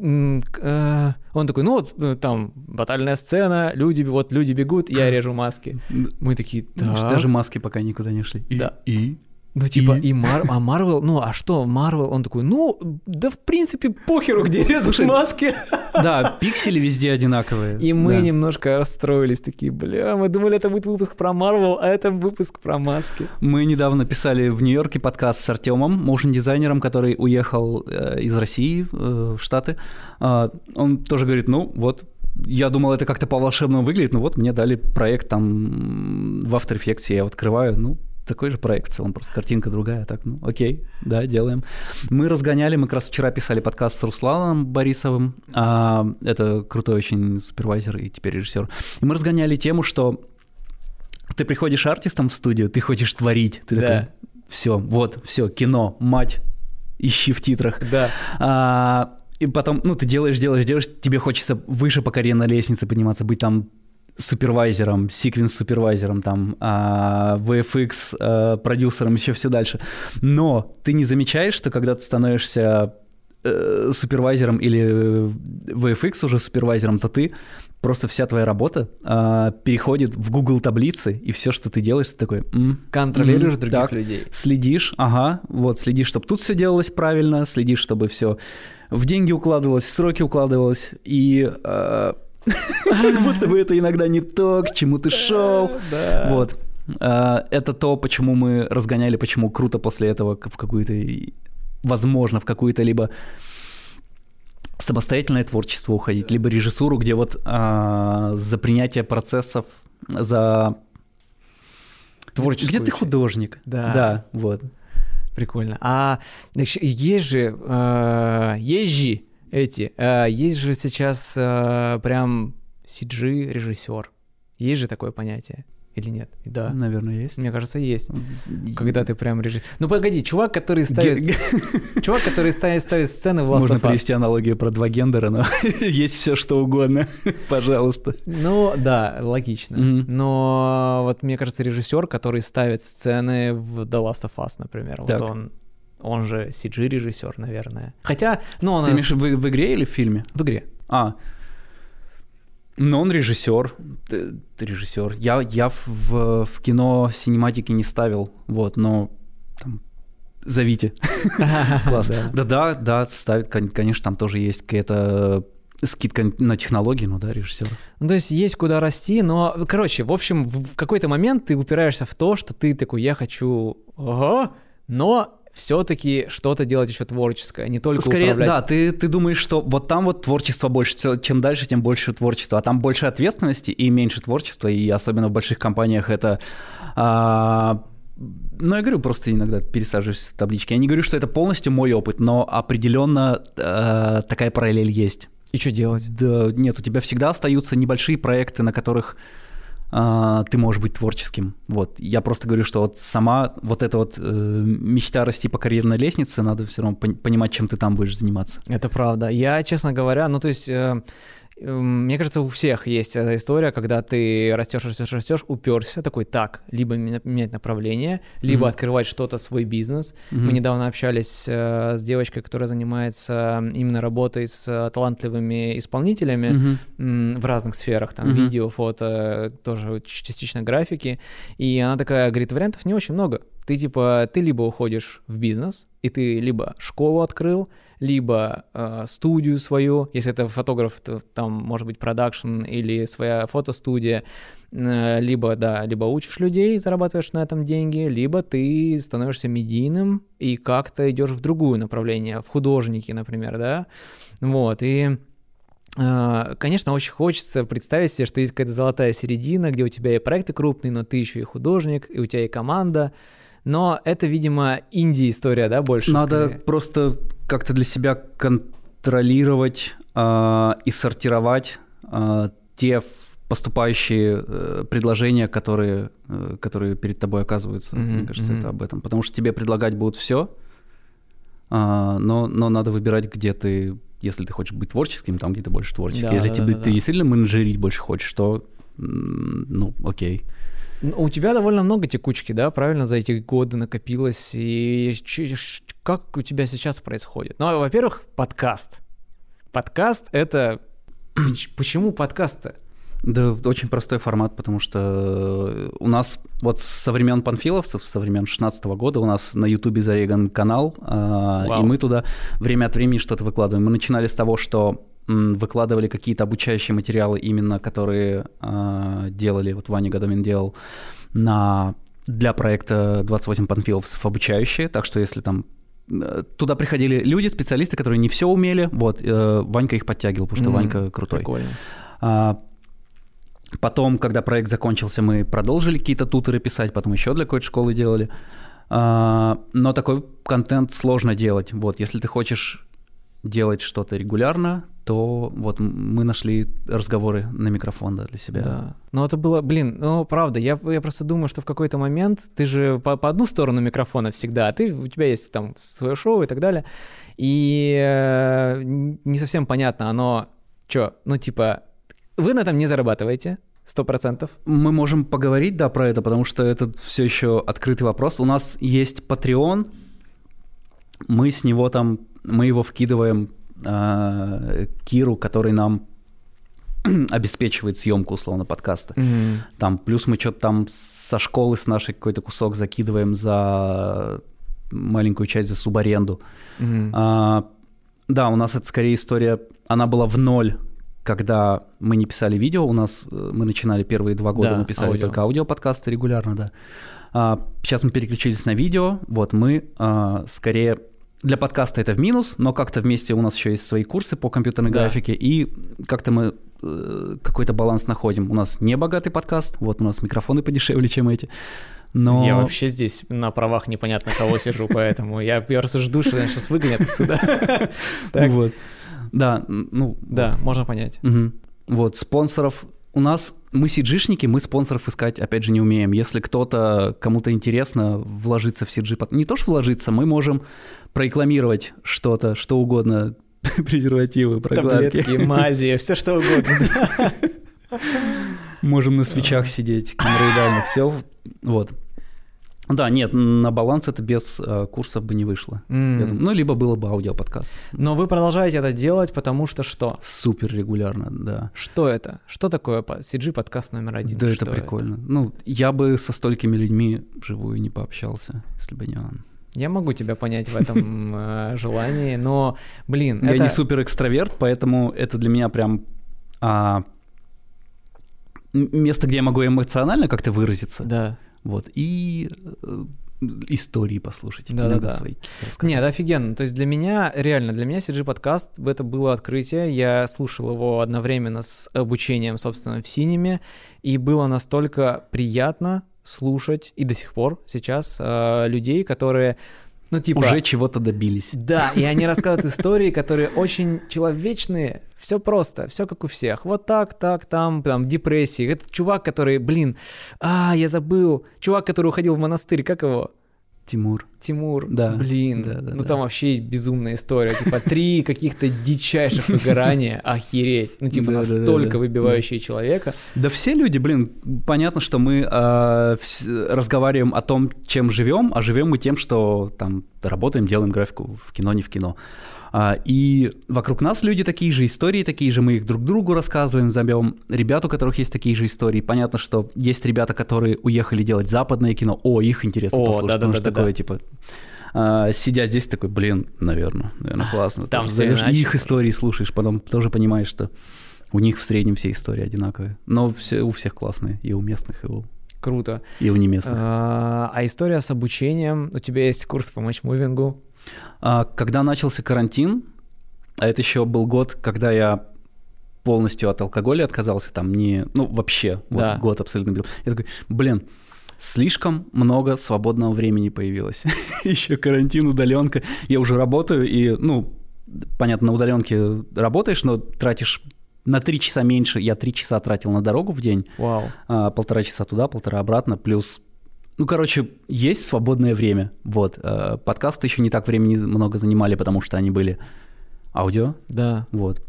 он такой, ну вот э, там батальная сцена, люди, вот люди бегут, я режу маски. Мы такие, да. Даже маски пока никуда не шли. И, да. И? Ну, типа, и, и Мар... а Марвел, ну, а что, Марвел, он такой, ну, да в принципе похеру, где резать маски. Да, пиксели везде одинаковые. И мы да. немножко расстроились, такие, бля, мы думали, это будет выпуск про Марвел, а это выпуск про маски. Мы недавно писали в Нью-Йорке подкаст с Артемом, моушн-дизайнером, который уехал э, из России э, в Штаты. Э, он тоже говорит, ну, вот, я думал, это как-то по-волшебному выглядит, но вот мне дали проект там в After Effects, я его открываю, ну, такой же проект в целом, просто картинка другая, так, ну, окей, да, делаем. Мы разгоняли, мы как раз вчера писали подкаст с Русланом Борисовым, а, это крутой очень супервайзер и теперь режиссер. И мы разгоняли тему, что ты приходишь артистом в студию, ты хочешь творить, ты да. такой, все, вот, все, кино, мать, ищи в титрах. Да. А, и потом, ну, ты делаешь, делаешь, делаешь, тебе хочется выше по карьерной лестнице подниматься, быть там супервайзером, секвенс-супервайзером, там, а, VFX а, продюсером, еще все дальше. Но ты не замечаешь, что когда ты становишься э, супервайзером или VFX уже супервайзером, то ты просто вся твоя работа э, переходит в Google таблицы, и все, что ты делаешь, ты такой... М, Контролируешь м, других так, людей. Следишь, ага, вот, следишь, чтобы тут все делалось правильно, следишь, чтобы все в деньги укладывалось, в сроки укладывалось, и... Э, как будто бы это иногда не то, к чему ты шел. Вот. А, это то, почему мы разгоняли, почему круто после этого в какую-то, возможно, в какую-то либо самостоятельное творчество уходить, либо режиссуру, где вот а, за принятие процессов, за творчество. Где ты художник? Да. Да, вот. Прикольно. А есть же, э, есть же эти. Э, есть же сейчас э, прям CG-режиссер. Есть же такое понятие. Или нет? Да. Наверное, есть. Мне кажется, есть. Когда ты прям режиссер. Ну погоди, чувак, который ставит... Чувак, который ставит, ставит сцены в Last Можно привести аналогию про два гендера, но есть все что угодно. Пожалуйста. Ну да, логично. Mm-hmm. Но вот мне кажется, режиссер, который ставит сцены в The Last of Us, например, так. вот он он же CG-режиссер, наверное. Хотя, ну, он... Ты имеешь в, в игре или в фильме? В игре. А, но он режиссер, ты, ты режиссер. Я, я в, в кино синематики не ставил, вот, но там, зовите. Класс. Да-да, да, ставит, конечно, там тоже есть какая-то скидка на технологии, ну да, режиссер. Ну, то есть есть куда расти, но, короче, в общем, в какой-то момент ты упираешься в то, что ты такой, я хочу, ага, но все-таки что-то делать еще творческое, не только Скорее, управлять. да, ты, ты думаешь, что вот там вот творчество больше, чем дальше, тем больше творчества, а там больше ответственности и меньше творчества, и особенно в больших компаниях это... А, ну, я говорю, просто иногда пересаживаюсь в таблички. Я не говорю, что это полностью мой опыт, но определенно э, такая параллель есть. И что делать? Да, нет, у тебя всегда остаются небольшие проекты, на которых а, ты можешь быть творческим. Вот. Я просто говорю, что вот сама вот эта вот э, мечта расти по карьерной лестнице, надо все равно понимать, чем ты там будешь заниматься. Это правда. Я, честно говоря, ну то есть... Э мне кажется, у всех есть эта история, когда ты растешь, растешь, растешь, уперся, такой, так, либо менять направление, либо mm-hmm. открывать что-то, свой бизнес. Mm-hmm. Мы недавно общались э, с девочкой, которая занимается именно работой с э, талантливыми исполнителями mm-hmm. в разных сферах, там, mm-hmm. видео, фото, тоже частично графики. И она такая, говорит, вариантов не очень много. Ты типа, ты либо уходишь в бизнес, и ты либо школу открыл, либо э, студию свою, если это фотограф, то там может быть продакшн или своя фотостудия, э, либо, да, либо учишь людей, зарабатываешь на этом деньги, либо ты становишься медийным и как-то идешь в другое направление, в художники, например, да, вот, и э, Конечно, очень хочется представить себе, что есть какая-то золотая середина, где у тебя и проекты крупные, но ты еще и художник, и у тебя и команда, но это, видимо, инди-история, да, больше? Надо скорее. просто как-то для себя контролировать э, и сортировать э, те поступающие э, предложения, которые, э, которые перед тобой оказываются. Mm-hmm. Мне кажется, mm-hmm. это об этом. Потому что тебе предлагать будут все, э, но, но надо выбирать, где ты, если ты хочешь быть творческим, там, где ты больше творческий. Да, если да, тебе, да, ты да. действительно менеджерить больше хочешь, то, ну, окей. У тебя довольно много текучки, да, правильно, за эти годы накопилось. И как у тебя сейчас происходит? Ну, во-первых, подкаст. Подкаст — это... Почему подкаст-то? Да, очень простой формат, потому что у нас вот со времен панфиловцев, со времен 16 года у нас на Ютубе зареган канал, Вау. и мы туда время от времени что-то выкладываем. Мы начинали с того, что выкладывали какие-то обучающие материалы именно, которые э, делали, вот Ваня Годомин делал на, для проекта 28 панфиловцев обучающие, так что если там э, туда приходили люди, специалисты, которые не все умели, вот, э, Ванька их подтягивал, потому что mm, Ванька крутой. Прикольно. А, потом, когда проект закончился, мы продолжили какие-то тутеры писать, потом еще для какой-то школы делали. А, но такой контент сложно делать. Вот, если ты хочешь делать что-то регулярно, то вот мы нашли разговоры на микрофон да, для себя. Да. Но это было, блин, ну правда, я, я просто думаю, что в какой-то момент ты же по, по одну сторону микрофона всегда, а ты, у тебя есть там свое шоу и так далее, и э, не совсем понятно, оно, что, ну типа, вы на этом не зарабатываете, Сто процентов. Мы можем поговорить, да, про это, потому что это все еще открытый вопрос. У нас есть Patreon, мы с него там, мы его вкидываем э, Киру, который нам обеспечивает съемку условно подкаста. Mm-hmm. Там плюс мы что-то там со школы с нашей какой-то кусок закидываем за маленькую часть за субаренду. Mm-hmm. А, да, у нас это скорее история, она была в ноль, когда мы не писали видео. У нас э, мы начинали первые два года, да, мы писали аудио. только аудиоподкасты регулярно, да. А, сейчас мы переключились на видео. Вот мы а, скорее для подкаста это в минус, но как-то вместе у нас еще есть свои курсы по компьютерной да. графике, и как-то мы э, какой-то баланс находим. У нас не богатый подкаст, вот у нас микрофоны подешевле, чем эти. Но... Я вообще здесь на правах непонятно кого сижу, поэтому я просто жду, что сейчас выгонят отсюда. Вот. Да, ну... Да, можно понять. Вот, спонсоров у нас мы CG-шники, мы спонсоров искать, опять же, не умеем. Если кто-то, кому-то интересно вложиться в CG, не то что вложиться, мы можем прорекламировать что-то, что угодно, презервативы, прокладки. Таблетки, мази, все что угодно. Можем на свечах сидеть, геморроидальных, все. Вот. Да, нет, на баланс это без э, курсов бы не вышло. Mm. Ну, либо было бы аудиоподкаст. Но вы продолжаете это делать, потому что что? Супер регулярно, да. Что это? Что такое CG подкаст номер один? Да, что это прикольно. Это? Ну, я бы со столькими людьми вживую не пообщался, если бы не он. Я могу тебя понять в этом э, желании, но, блин, Я не супер экстраверт, поэтому это для меня прям а, место, где я могу эмоционально как-то выразиться. Да. Вот, и э, истории послушать. Да, да, да. Свои Нет, офигенно. То есть для меня, реально, для меня CG подкаст, это было открытие. Я слушал его одновременно с обучением, собственно, в синеме, и было настолько приятно слушать, и до сих пор сейчас э, людей, которые ну, типа... Уже чего-то добились. Да, и они рассказывают истории, которые очень человечные, все просто, все как у всех. Вот так, так, там, там, депрессии. Это чувак, который, блин, а, я забыл. Чувак, который уходил в монастырь, как его? Тимур. Тимур, да. блин, да, да, ну да. там вообще безумная история, типа три каких-то дичайших выгорания, охереть, ну типа да, настолько да, да, выбивающие да. человека. Да все люди, блин, понятно, что мы э, разговариваем о том, чем живем, а живем мы тем, что там работаем, делаем графику в кино, не в кино. А, и вокруг нас люди такие же, истории такие же, мы их друг другу рассказываем, зовем ребят, у которых есть такие же истории. Понятно, что есть ребята, которые уехали делать западное кино, о, их интересно о, послушать, да, потому да, что да, такое, да. типа, а, сидя здесь такой, блин, наверное, наверное, классно. Там все иначе. их истории слушаешь, потом тоже понимаешь, что у них в среднем все истории одинаковые. Но все, у всех классные, и у местных, и у Круто. И у неместных. А, а история с обучением? У тебя есть курс по матчмувингу? А, когда начался карантин, а это еще был год, когда я полностью от алкоголя отказался, там не, ну вообще, да. вот год абсолютно бил. Я такой, блин, слишком много свободного времени появилось. еще карантин, удаленка. Я уже работаю, и, ну, понятно, на удаленке работаешь, но тратишь на три часа меньше. Я три часа тратил на дорогу в день. Вау. А, полтора часа туда, полтора обратно, плюс ну, короче, есть свободное время. Вот. Э, подкасты еще не так времени много занимали, потому что они были аудио. Да. Вот.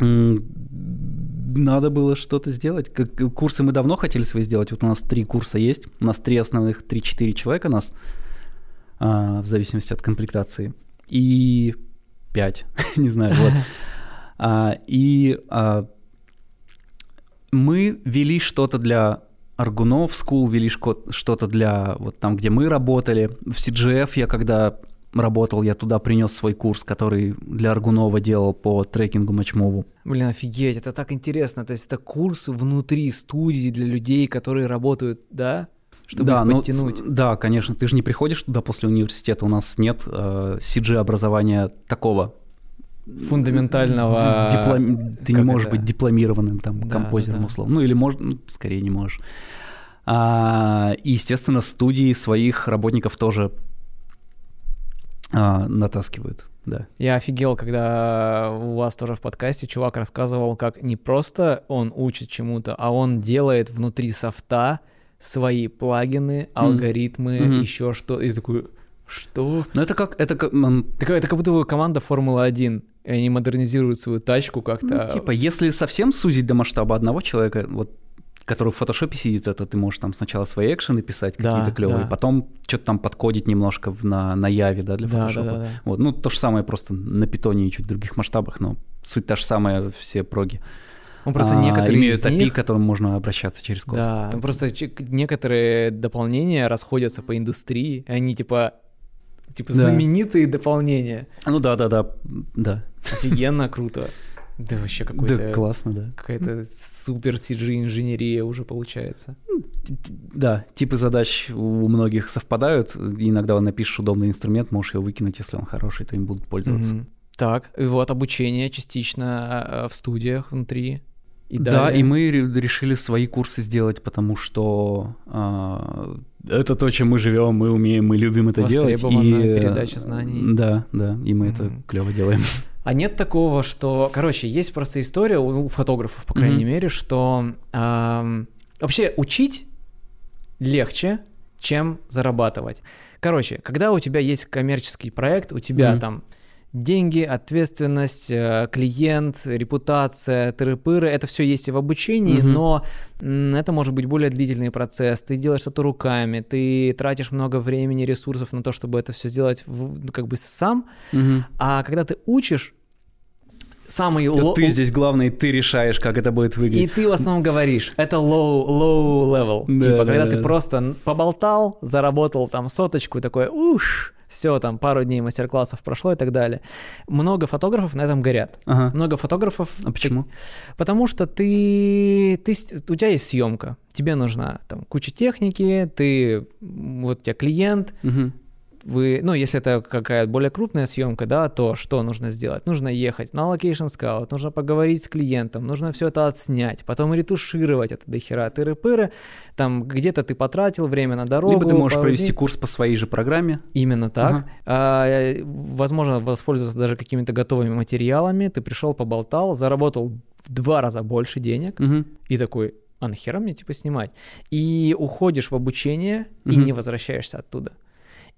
Надо было что-то сделать. Как, курсы мы давно хотели свои сделать. Вот у нас три курса есть. У нас три основных, три-четыре человека нас, а, в зависимости от комплектации. И пять, не знаю, вот. А, и а, мы вели что-то для Аргунов School вели что-то для вот там, где мы работали. В CGF я когда работал, я туда принес свой курс, который для Аргунова делал по трекингу матчмову. Блин, офигеть, это так интересно. То есть это курс внутри студии для людей, которые работают, да? Чтобы да, их ну, подтянуть. Ну, да, конечно. Ты же не приходишь туда после университета. У нас нет э, CG-образования такого фундаментального... Диплом... Ты не можешь это? быть дипломированным там да, композером, да, да. условно. Ну или, может, ну, скорее не можешь. А, и, естественно, студии своих работников тоже а, натаскивают. Да. Я офигел, когда у вас тоже в подкасте чувак рассказывал, как не просто он учит чему-то, а он делает внутри софта свои плагины, алгоритмы, mm-hmm. еще что. И такой, что? Ну это как... Это как, это, это как будто бы команда Формулы-1 и они модернизируют свою тачку как-то. Ну, типа, если совсем сузить до масштаба одного человека, вот который в фотошопе сидит, это ты можешь там сначала свои экшены писать да, какие-то клевые, да. потом что-то там подкодить немножко в, на, на Яве, да, для фотошопа. Да, да, да. Вот, ну, то же самое просто на питоне и чуть других масштабах, но суть та же самая, все проги. Он просто а, некоторые имеют из API, них... к которым можно обращаться через код. Да, ну, просто некоторые дополнения расходятся по индустрии, и они типа Типа да. знаменитые дополнения. Ну да, да, да, да. Офигенно круто. Да вообще какой-то... Да, классно, да. Какая-то супер CG-инженерия уже получается. Ну, да, типы задач у многих совпадают. Иногда напишешь удобный инструмент, можешь его выкинуть, если он хороший, то им будут пользоваться. Mm-hmm. Так, и вот обучение частично а, в студиях внутри. И да, и мы решили свои курсы сделать, потому что а, это то, чем мы живем, мы умеем, мы любим это делать. И передача знаний. Да, да, и мы mm-hmm. это клево делаем. А нет такого, что, короче, есть просто история у фотографов, по крайней mm-hmm. мере, что э, вообще учить легче, чем зарабатывать. Короче, когда у тебя есть коммерческий проект, у тебя mm-hmm. там деньги, ответственность, э, клиент, репутация, тыры-пыры, это все есть и в обучении, mm-hmm. но это может быть более длительный процесс. Ты делаешь что-то руками, ты тратишь много времени, ресурсов на то, чтобы это все сделать в, как бы сам. Mm-hmm. А когда ты учишь, самый low... Ты здесь главный, ты решаешь, как это будет выглядеть. И ты в основном говоришь, это low, low level. Да, типа, да, когда да. ты просто поболтал, заработал там соточку, такой, уж, все, там пару дней мастер-классов прошло и так далее. Много фотографов на этом горят. Ага. Много фотографов. А почему? Потому что ты, ты, у тебя есть съемка, тебе нужна там куча техники, ты, вот у тебя клиент, угу вы, ну, если это какая-то более крупная съемка, да, то что нужно сделать? Нужно ехать на Location Scout, нужно поговорить с клиентом, нужно все это отснять, потом ретушировать это до хера, тыры-пыры, там где-то ты потратил время на дорогу. Либо ты можешь провести курс по своей же программе. Именно так. Ага. А, возможно, воспользоваться даже какими-то готовыми материалами, ты пришел, поболтал, заработал в два раза больше денег угу. и такой, а нахера мне типа снимать? И уходишь в обучение угу. и не возвращаешься оттуда.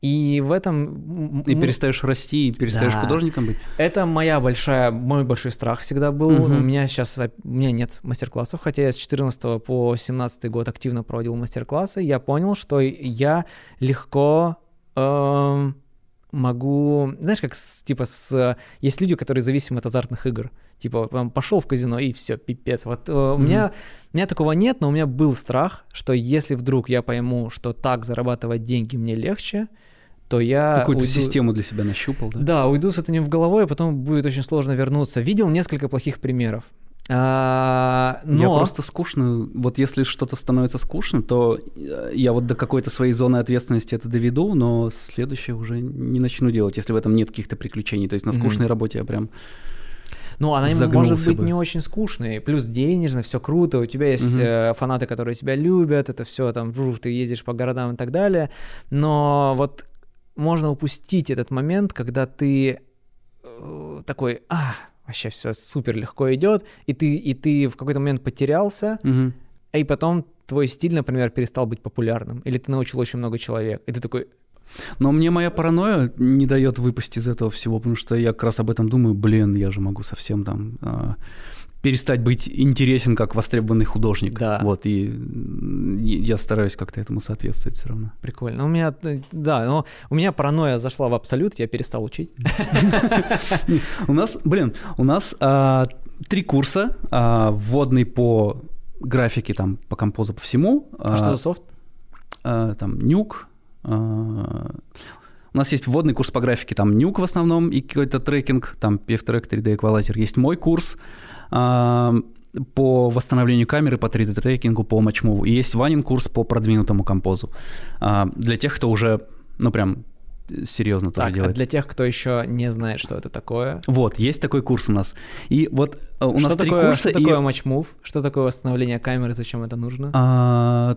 И в этом... И перестаешь расти, и перестаешь да. художником быть. Это моя большая, мой большой страх всегда был. Угу. У меня сейчас, у меня нет мастер-классов, хотя я с 14 по 17 год активно проводил мастер-классы. Я понял, что я легко... Э, могу, знаешь, как с, типа с есть люди, которые зависимы от азартных игр, типа пошел в казино и все, пипец. Вот mm-hmm. у меня у меня такого нет, но у меня был страх, что если вдруг я пойму, что так зарабатывать деньги мне легче, то я... Какую-то уйду... систему для себя нащупал, да? Да, уйду с этим в головой, а потом будет очень сложно вернуться. Видел несколько плохих примеров. А, но... Я просто скучно. Вот если что-то становится скучно, то э, я вот до какой-то своей зоны ответственности это доведу, но следующее уже не начну делать, если в этом нет каких-то приключений. То есть на скучной mm-hmm. работе я прям ну, она может быть бы. не очень скучной, плюс денежно, все круто, у тебя есть угу. фанаты, которые тебя любят, это все там, ты ездишь по городам и так далее, но вот можно упустить этот момент, когда ты э, такой, а, вообще все супер легко идет, и ты, и ты в какой-то момент потерялся, угу. и потом твой стиль, например, перестал быть популярным, или ты научил очень много человек, и ты такой, но мне моя паранойя не дает выпасть из этого всего, потому что я как раз об этом думаю, блин, я же могу совсем там э, перестать быть интересен как востребованный художник. Да. Вот, и я стараюсь как-то этому соответствовать все равно. Прикольно. У меня, да, но у меня паранойя зашла в абсолют, я перестал учить. У нас, блин, у нас а, три курса, а, вводный по графике, там, по композу, по всему. А что за софт? Там, нюк, у нас есть вводный курс по графике, там нюк в основном и какой-то трекинг, там PFTrack 3D Equalizer. Есть мой курс, по восстановлению камеры, по 3D-трекингу, по матчмуву. И есть Ванин курс по продвинутому композу. А, для тех, кто уже, ну, прям серьезно тоже так, делает. А для тех, кто еще не знает, что это такое. Вот, есть такой курс у нас. И вот э, у что нас такое, три курса. Что и... такое матчмув? Что такое восстановление камеры? Зачем это нужно? А,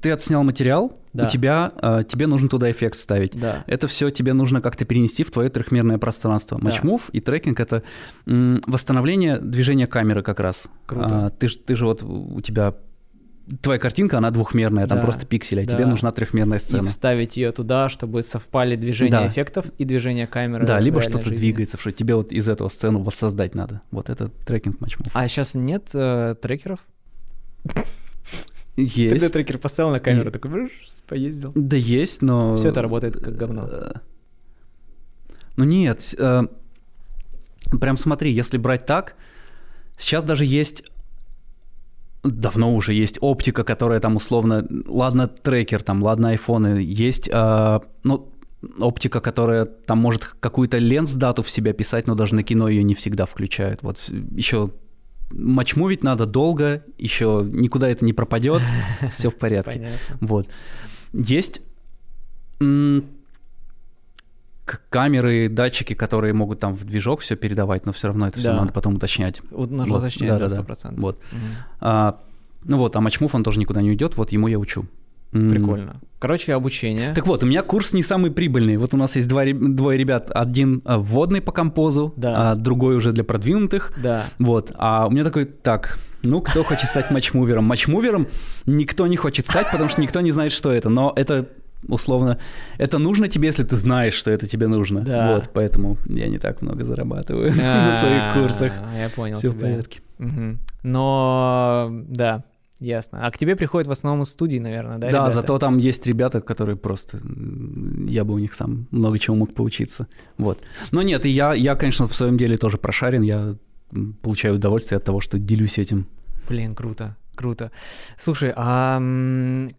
ты отснял материал, да. у тебя а, тебе нужно туда эффект ставить. Да. Это все тебе нужно как-то перенести в твое трехмерное пространство. Матчмув да. и трекинг это восстановление движения камеры как раз. Круто. А, ты, ты же вот у тебя твоя картинка, она двухмерная, там да, просто пиксели, а да. тебе нужна трехмерная сцена. И вставить ее туда, чтобы совпали движения да. эффектов и движения камеры. Да, либо что-то жизни. двигается, что тебе вот из этого сцену воссоздать надо. Вот это трекинг матчмов. А сейчас нет э, трекеров? Есть. Тогда трекер поставил на камеру, такой, поездил. Да есть, но... Все это работает как говно. Э, ну нет, э, прям смотри, если брать так, сейчас даже есть давно уже есть оптика, которая там условно, ладно трекер, там, ладно айфоны, есть, э, ну, оптика, которая там может какую-то ленс-дату в себя писать, но даже на кино ее не всегда включают. Вот еще матчмувить надо долго, еще никуда это не пропадет, все в порядке. Понятно. Вот. Есть камеры, датчики, которые могут там в движок все передавать, но все равно это все надо потом уточнять. Вот нужно вот. уточнять, да, да, 100%. Да. Вот. Угу. А, ну вот, а матчмув, он тоже никуда не уйдет, вот ему я учу. Прикольно. Короче, обучение. Так вот, у меня курс не самый прибыльный. Вот у нас есть два, двое ребят. Один а, вводный по композу, да. а другой уже для продвинутых. Да. Вот. А у меня такой, так, ну, кто хочет стать матчмувером? Матчмувером никто не хочет стать, потому что никто не знает, что это. Но это условно, это нужно тебе, если ты знаешь, что это тебе нужно. Да. Вот, поэтому я не так много зарабатываю на своих курсах. Я понял Все в порядке. Но, да, Ясно. А к тебе приходят в основном из студии, наверное, да? Да, ребята? зато там есть ребята, которые просто я бы у них сам много чего мог поучиться. Вот. Но нет, и я, я, конечно, в своем деле тоже прошарен. Я получаю удовольствие от того, что делюсь этим. Блин, круто. Круто. Слушай, а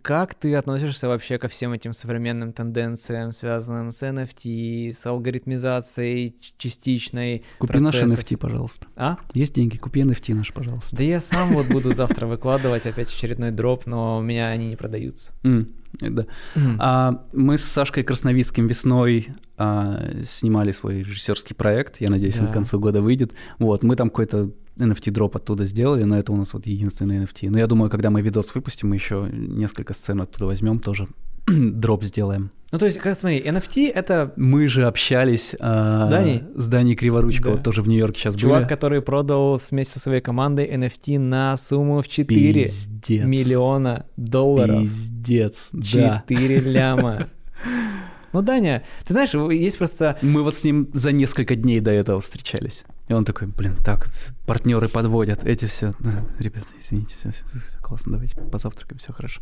как ты относишься вообще ко всем этим современным тенденциям, связанным с NFT, с алгоритмизацией частичной? Купи процессов? наш NFT, пожалуйста. А? Есть деньги, купи NFT наш, пожалуйста. Да я сам вот буду завтра выкладывать опять очередной дроп, но у меня они не продаются. Mm, да. А, мы с Сашкой Красновицким весной а, снимали свой режиссерский проект. Я надеюсь, да. он к концу года выйдет. Вот, мы там какой-то NFT-дроп оттуда сделали, но это у нас вот единственный NFT. Но я думаю, когда мы видос выпустим, мы еще несколько сцен оттуда возьмем, тоже дроп сделаем. Ну, то есть, как смотри, NFT — это... Мы же общались с э, Даней, с Даней Криворучко, да. вот тоже в Нью-Йорке сейчас Чувак, были. который продал вместе со своей командой NFT на сумму в 4 Пиздец. миллиона долларов. Пиздец, 4 да. ляма. Ну, Даня, ты знаешь, есть просто... Мы вот с ним за несколько дней до этого встречались. И он такой, блин, так, партнеры подводят, эти все. Ребята, извините, все, все, все классно, давайте позавтракаем, все хорошо.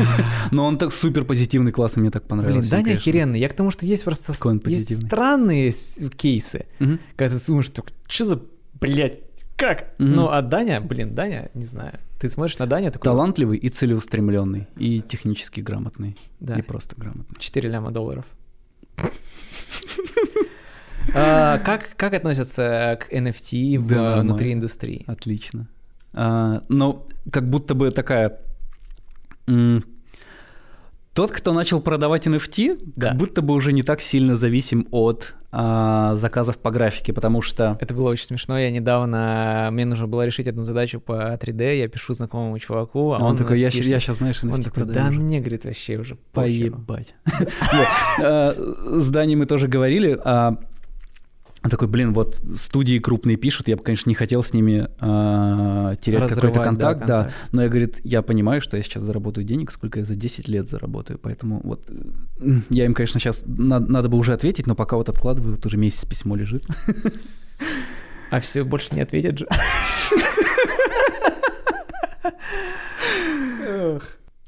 Но он так супер позитивный, классный, мне так понравилось. Блин, Даня охеренный. Я к тому, что есть просто есть странные кейсы, когда ты думаешь, что за, блядь, как? Ну, а Даня, блин, Даня, не знаю. Ты смотришь на Даня такой... Талантливый и целеустремленный, и технически грамотный, да. и просто грамотный. 4 ляма долларов. А, как, как относятся к NFT да, внутри индустрии? Отлично. А, ну, как будто бы такая... Тот, кто начал продавать NFT, да. как будто бы уже не так сильно зависим от а, заказов по графике, потому что... Это было очень смешно. Я недавно... Мне нужно было решить одну задачу по 3D, я пишу знакомому чуваку, а, он, он такой, я, я сейчас, знаешь, NFT Он такой, да мне, говорит, вообще уже Поебать. А, с Даней мы тоже говорили, такой, блин, вот студии крупные пишут, я бы, конечно, не хотел с ними э, терять какой-то контакт, да, контакт, да, но я, говорит, я понимаю, что я сейчас заработаю денег, сколько я за 10 лет заработаю, поэтому вот я им, конечно, сейчас надо, надо бы уже ответить, но пока вот откладываю, вот уже месяц письмо лежит. А все больше не ответят же.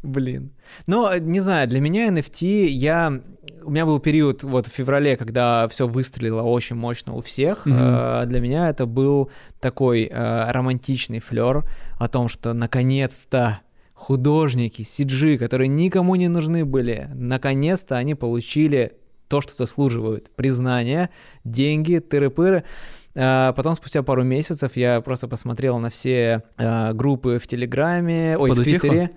Блин. Но, не знаю, для меня NFT, я у меня был период вот в феврале, когда все выстрелило очень мощно у всех. Mm-hmm. Для меня это был такой э, романтичный флер о том, что наконец-то художники, сиджи, которые никому не нужны были, наконец-то они получили то, что заслуживают. Признание, деньги, тыры-пыры. А, потом, спустя пару месяцев, я просто посмотрел на все э, группы в Телеграме, ой, Подутихло? в Твиттере.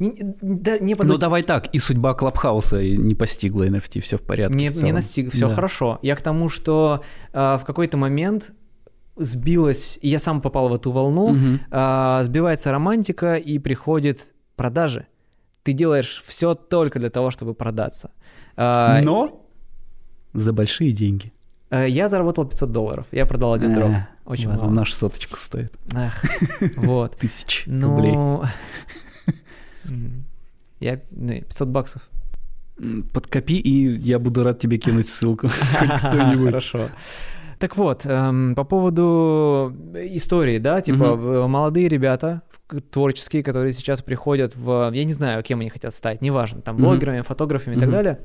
Не, да, не подут... Ну давай так, и судьба Клабхауса не постигла NFT, все в порядке. Не, в не настиг, все да. хорошо. Я к тому, что э, в какой-то момент сбилась, и я сам попал в эту волну, угу. э, сбивается романтика и приходит продажи. Ты делаешь все только для того, чтобы продаться. Э, Но за большие деньги. Э, я заработал 500 долларов. Я продал один дроп. Очень ладно, мало. Наша соточка стоит. Ах, вот. Тысяч ну, рублей. Я 500 ну, баксов. Подкопи, и я буду рад тебе кинуть ссылку. Хорошо. Так вот, эм, по поводу истории, да, типа угу. молодые ребята творческие, которые сейчас приходят в, я не знаю, кем они хотят стать, неважно, там блогерами, угу. фотографами угу. и так далее,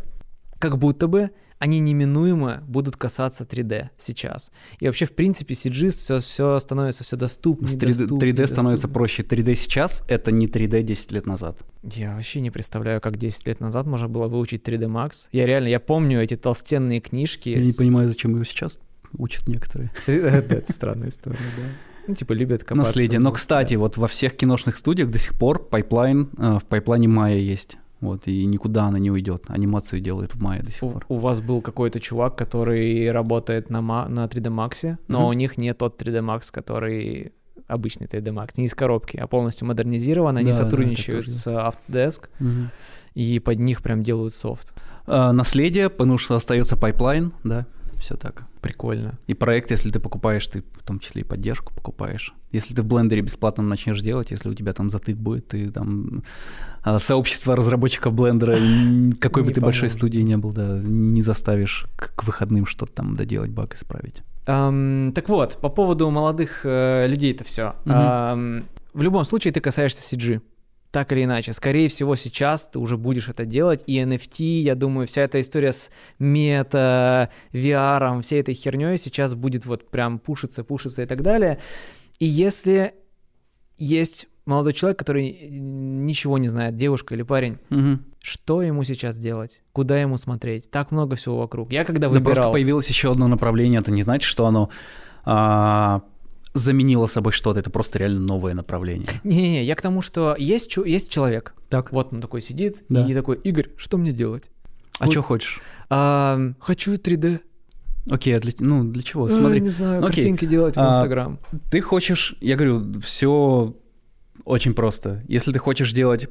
как будто бы они неминуемо будут касаться 3D сейчас. И вообще, в принципе, CG все, все становится все доступнее. 3D, 3D становится проще. 3D сейчас — это не 3D 10 лет назад. Я вообще не представляю, как 10 лет назад можно было выучить 3D Max. Я реально, я помню эти толстенные книжки. Я не понимаю, зачем его сейчас учат некоторые. Это странная история, да. Ну, типа, любят копаться. Наследие. Но, кстати, вот во всех киношных студиях до сих пор пайплайн, э, в пайплайне Maya есть. Вот, и никуда она не уйдет. Анимацию делают в Maya до сих у, пор. У вас был какой-то чувак, который работает на, на 3D Max, но mm-hmm. у них не тот 3D Max, который обычный 3D Max, не из коробки, а полностью модернизирован. Они да, сотрудничают да, с Autodesk, угу. и под них прям делают софт. А, наследие, потому что остается пайплайн, да, все так. Прикольно. И проект, если ты покупаешь, ты в том числе и поддержку покупаешь. Если ты в блендере бесплатно начнешь делать, если у тебя там затык будет, ты там а, сообщество разработчиков блендера, какой бы ты большой студии не был, да, не заставишь к выходным что-то там доделать, баг исправить. Um, так вот, по поводу молодых э, людей это все. Угу. Um, в любом случае ты касаешься CG так или иначе. Скорее всего, сейчас ты уже будешь это делать, и NFT, я думаю, вся эта история с мета, VR, всей этой херней сейчас будет вот прям пушиться, пушиться и так далее. И если есть молодой человек, который ничего не знает, девушка или парень, угу. что ему сейчас делать? Куда ему смотреть? Так много всего вокруг. Я когда выбирал... Да просто появилось еще одно направление, это не значит, что оно а, заменило собой что-то, это просто реально новое направление. Не-не-не, я к тому, что есть, есть человек, так. вот он такой сидит, да. и такой, Игорь, что мне делать? А вот, что хочешь? А, хочу 3D. Окей, а для, ну для чего? Смотри. А, не знаю, Окей. картинки делать в а, Инстаграм. А, ты хочешь, я говорю, все очень просто. Если ты хочешь делать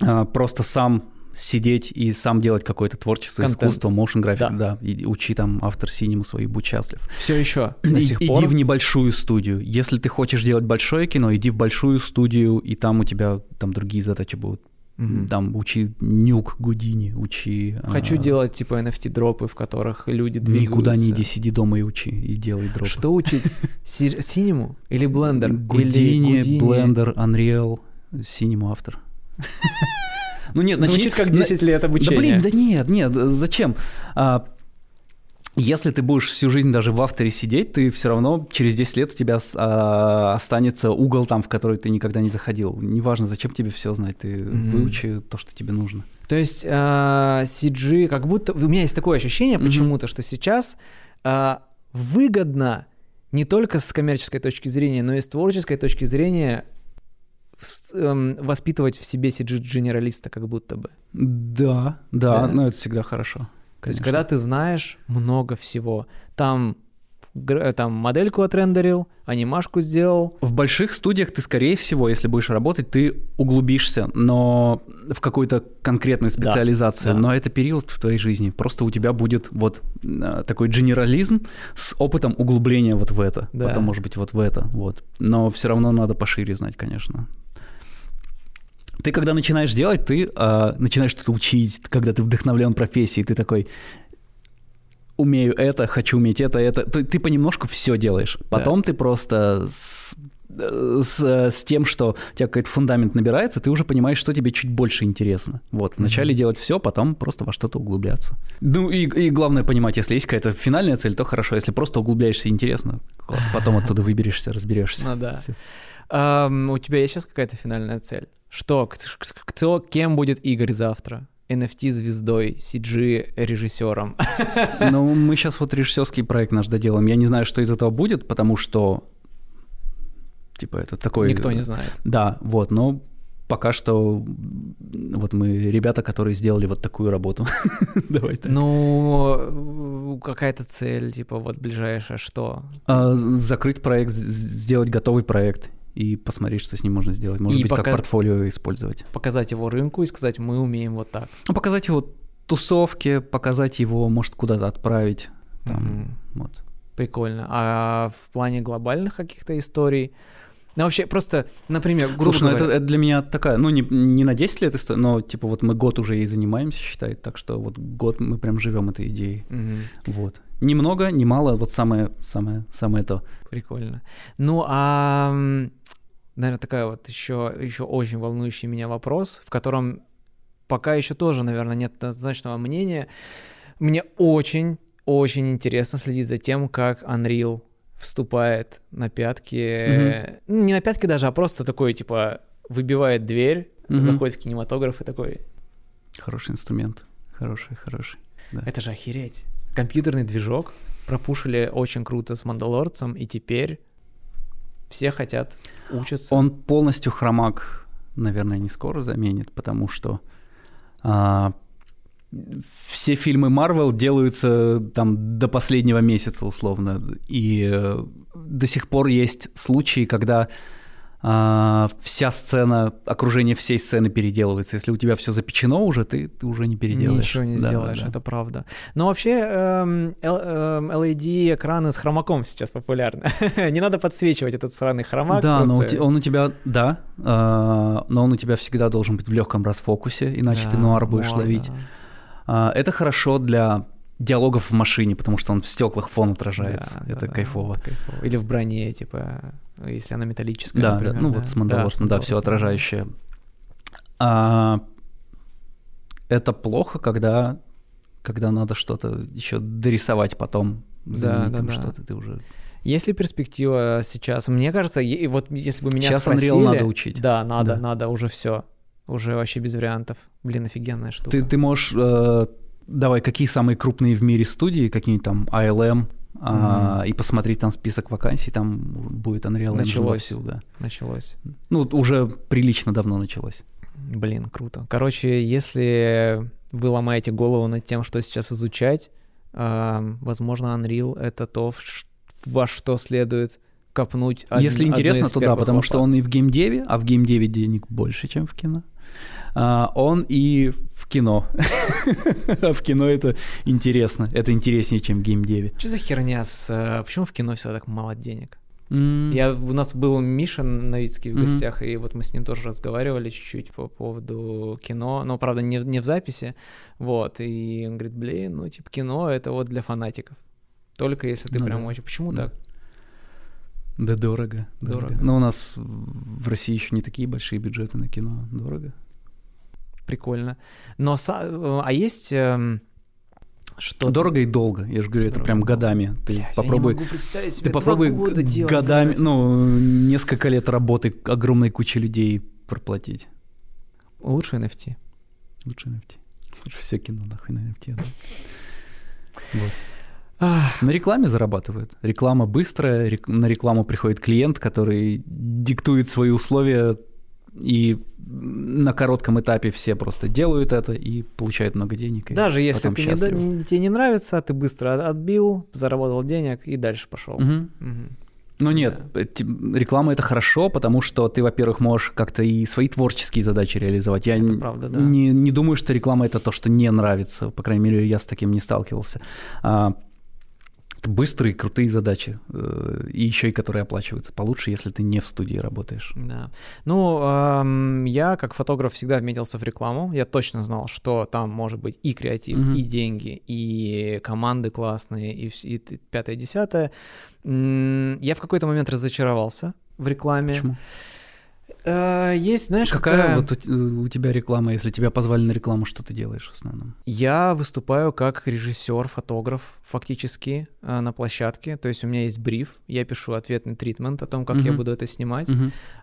а, просто сам сидеть и сам делать какое-то творчество, Контент. искусство, motion график, да. да, и учи там автор синему свой, будь счастлив. Все еще до и, сих иди пор? в небольшую студию. Если ты хочешь делать большое кино, иди в большую студию, и там у тебя там другие задачи будут. Угу. Там учи нюк Гудини, учи... Хочу а... делать типа NFT-дропы, в которых люди двигаются. Никуда не иди, сиди дома и учи, и делай дропы. Что учить? Синему или Blender? Гудини, Blender, Unreal, Синему автор. Ну нет, Звучит как 10 лет обучения. Да блин, да нет, нет, зачем? А, если ты будешь всю жизнь даже в авторе сидеть, ты все равно через 10 лет у тебя а, останется угол там, в который ты никогда не заходил. Неважно, зачем тебе все знать, ты mm-hmm. выучи то, что тебе нужно. То есть а, CG, как будто... У меня есть такое ощущение mm-hmm. почему-то, что сейчас а, выгодно не только с коммерческой точки зрения, но и с творческой точки зрения воспитывать в себе CG-генералиста как будто бы. Да, да, да, но это всегда хорошо. Конечно. То есть, когда ты знаешь много всего, там там модельку отрендерил, анимашку сделал. В больших студиях ты, скорее всего, если будешь работать, ты углубишься, но в какую-то конкретную специализацию. Да, да. Но это период в твоей жизни. Просто у тебя будет вот э, такой генерализм с опытом углубления вот в это. Да. Потом, может быть, вот в это. Вот. Но все равно надо пошире знать, конечно ты когда начинаешь делать, ты э, начинаешь что-то учить, когда ты вдохновлен профессией, ты такой, умею это, хочу уметь это, это. Ты, ты понемножку все делаешь. Потом да. ты просто с, с, с тем, что у тебя какой-то фундамент набирается, ты уже понимаешь, что тебе чуть больше интересно. Вот, вначале mm-hmm. делать все, потом просто во что-то углубляться. Ну и, и главное понимать, если есть какая-то финальная цель, то хорошо. Если просто углубляешься, интересно, класс, потом оттуда выберешься, разберешься. Ну да. У тебя есть сейчас какая-то финальная цель? Что, кто, кем будет Игорь завтра? NFT-звездой, CG-режиссером. Ну, мы сейчас вот режиссерский проект наш доделаем. Я не знаю, что из этого будет, потому что, типа, это такой... Никто не знает. Да, вот, но пока что вот мы ребята, которые сделали вот такую работу. Давай так. Ну, какая-то цель, типа, вот ближайшая, что? А, закрыть проект, сделать готовый проект и посмотреть, что с ним можно сделать. Может и быть, пока... как портфолио использовать. Показать его рынку и сказать, мы умеем вот так. Ну, показать его тусовке, показать его, может, куда-то отправить. Там, угу. вот. Прикольно. А в плане глобальных каких-то историй, ну, вообще, просто, например, грубо Слушай, ну это, это для меня такая, ну, не, не на 10 лет история, но, типа, вот мы год уже ей занимаемся, считай, так что вот год мы прям живем этой идеей. Угу. Вот. Немного, не мало, вот самое, самое, самое то. Прикольно. Ну, а, наверное, такая вот еще, еще очень волнующий меня вопрос, в котором пока еще тоже, наверное, нет однозначного мнения. Мне очень, очень интересно следить за тем, как Unreal вступает на пятки, mm-hmm. не на пятки даже, а просто такой, типа, выбивает дверь, mm-hmm. заходит в кинематограф и такой... Хороший инструмент, хороший, хороший. Да. Это же охереть. Компьютерный движок пропушили очень круто с Мандалорцем, и теперь все хотят учиться. Он полностью хромак, наверное, не скоро заменит, потому что а, все фильмы Марвел делаются там до последнего месяца условно, и э, до сих пор есть случаи, когда а, вся сцена, окружение всей сцены переделывается. Если у тебя все запечено уже, ты, ты уже не переделаешь. Ничего не да, сделаешь, да. это правда. Но вообще эм, эм, LED-экраны с хромаком сейчас популярны. не надо подсвечивать этот сраный хромак. Да, просто... но он у тебя, да, э, но он у тебя всегда должен быть в легком расфокусе, иначе да, ты нуар будешь нуар, ловить. Да. Э, это хорошо для диалогов в машине, потому что он в стеклах фон отражается. Да, это да, кайфово. Да, кайфово. Или в броне, типа если она металлическая, да, например. Да, ну да. вот с Мандалорсом, да, да, все отражающее. А, это плохо, когда, когда надо что-то еще дорисовать потом. Да, да, да. Что-то ты уже... Есть ли перспектива сейчас? Мне кажется, и вот если бы меня сейчас спросили... Unreal надо учить. Да, надо, да. надо, уже все. Уже вообще без вариантов. Блин, офигенная штука. Ты, ты можешь... Э, давай, какие самые крупные в мире студии? Какие-нибудь там ILM, mm-hmm. а, и посмотреть там список вакансий, там будет Unreal началось. Вовсю, да. Началось. Ну, уже прилично давно началось. Блин, круто. Короче, если вы ломаете голову над тем, что сейчас изучать, э, возможно, Unreal — это то, во что следует копнуть. Если интересно, то да, потому что он и в геймдеве, а в геймдеве денег больше, чем в кино. А, он и в кино. А в кино это интересно. Это интереснее, чем в геймдеве. Что за херня с... Э, почему в кино всегда так мало денег? Mm. Я, у нас был Миша Новицкий в mm-hmm. гостях, и вот мы с ним тоже разговаривали чуть-чуть по поводу кино, но, правда, не, не в записи, вот, и он говорит, блин, ну, типа, кино — это вот для фанатиков, только если ты ну, прям да. очень... Почему да. так? Да дорого, дорого. дорого. Но у нас в России еще не такие большие бюджеты на кино, дорого прикольно. Но, э, а есть эм, что дорого и долго, я же говорю, это прям годами. Ты Блядь, попробуй, я не могу представить себе ты попробуй годами, ну несколько лет работы огромной кучи людей проплатить. Лучше NFT. Лучше NFT. Лучше все кино нахуй на NFT. Да. Вот. На рекламе зарабатывают. Реклама быстрая, рек... на рекламу приходит клиент, который диктует свои условия и на коротком этапе все просто делают это и получают много денег. Даже если ты не, тебе не нравится, ты быстро отбил, заработал денег и дальше пошел. Угу. Угу. Ну нет, да. реклама это хорошо, потому что ты, во-первых, можешь как-то и свои творческие задачи реализовать. Я это правда, да. не, не думаю, что реклама это то, что не нравится. По крайней мере, я с таким не сталкивался. А, быстрые, крутые задачи, э, и еще и которые оплачиваются получше, если ты не в студии работаешь. Да. Ну, эм, я как фотограф всегда вметился в рекламу. Я точно знал, что там может быть и креатив, mm-hmm. и деньги, и команды классные, и, и пятое, десятое. Я в какой-то момент разочаровался в рекламе. Почему? Э, есть, знаешь, какая, какая... вот у, у тебя реклама, если тебя позвали на рекламу, что ты делаешь в основном? Я выступаю как режиссер, фотограф, фактически э, на площадке. То есть у меня есть бриф, я пишу ответный тритмент о том, как я буду это снимать.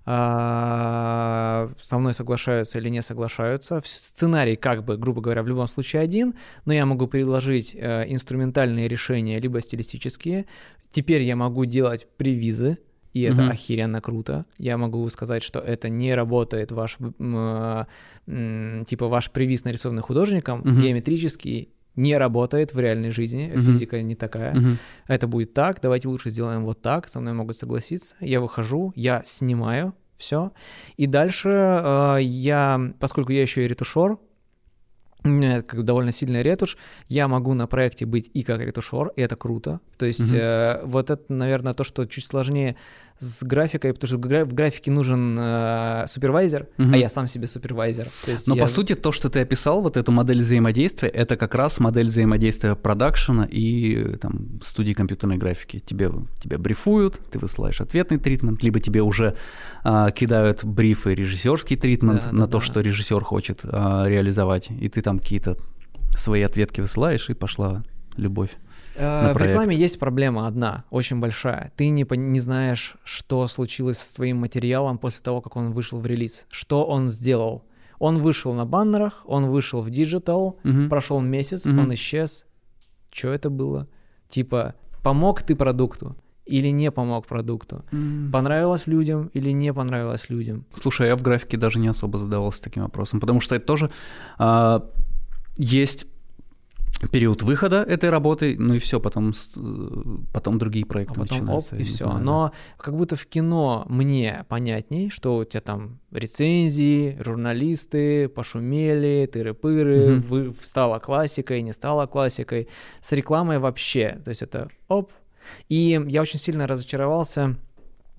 А, со мной соглашаются или не соглашаются. Сценарий, как бы, грубо говоря, в любом случае один, но я могу предложить э, инструментальные решения либо стилистические. Теперь я могу делать привизы и это mm-hmm. охеренно круто. Я могу сказать, что это не работает ваш, э, типа ваш привиз нарисованный художником, mm-hmm. геометрический, не работает в реальной жизни, mm-hmm. физика не такая. Mm-hmm. Это будет так, давайте лучше сделаем вот так, со мной могут согласиться. Я выхожу, я снимаю все, и дальше э, я, поскольку я еще и ретушер, у меня как довольно сильная ретушь, я могу на проекте быть и как ретушер, и это круто. То есть mm-hmm. э, вот это, наверное, то, что чуть сложнее с графикой, потому что в графике нужен э, супервайзер, угу. а я сам себе супервайзер. Но я... по сути то, что ты описал, вот эту модель взаимодействия, это как раз модель взаимодействия продакшена и там студии компьютерной графики. Тебе, тебя брифуют, ты высылаешь ответный тритмент, либо тебе уже э, кидают брифы режиссерский тритмент да, на да, то, да. что режиссер хочет э, реализовать, и ты там какие-то свои ответки высылаешь, и пошла любовь. Э, в рекламе есть проблема одна, очень большая. Ты не, не знаешь, что случилось с твоим материалом после того, как он вышел в релиз. Что он сделал? Он вышел на баннерах, он вышел в digital, угу. прошел месяц, угу. он исчез. Что это было? Типа, помог ты продукту? или не помог продукту. Mm. Понравилось людям или не понравилось людям. Слушай, я в графике даже не особо задавался таким вопросом, потому что это тоже а, есть период выхода этой работы, ну и все, потом, потом другие проекты а потом начинаются. Оп, и все. Знаю, Но да. как будто в кино мне понятней, что у тебя там рецензии, журналисты пошумели, тыры-пыры, угу. стала классикой, не стала классикой. С рекламой вообще, то есть это оп. И я очень сильно разочаровался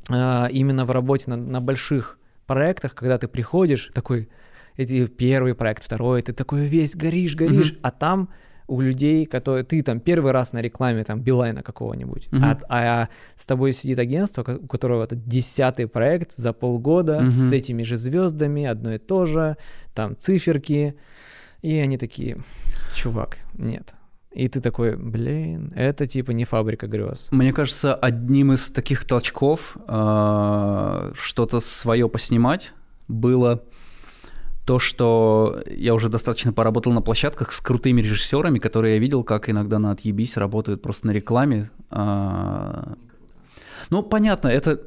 э, именно в работе на, на больших проектах, когда ты приходишь такой, эти первый проект, второй, ты такой весь горишь, горишь, угу. а там у людей, которые ты там первый раз на рекламе там Билайна какого-нибудь, uh-huh. а, а с тобой сидит агентство, у которого это десятый проект за полгода uh-huh. с этими же звездами, одно и то же, там циферки, и они такие, чувак, нет. И ты такой, блин, это типа не фабрика грез. Мне кажется, одним из таких толчков э, что-то свое поснимать было то, что я уже достаточно поработал на площадках с крутыми режиссерами, которые я видел, как иногда на отъебись работают просто на рекламе. А, ну, понятно, это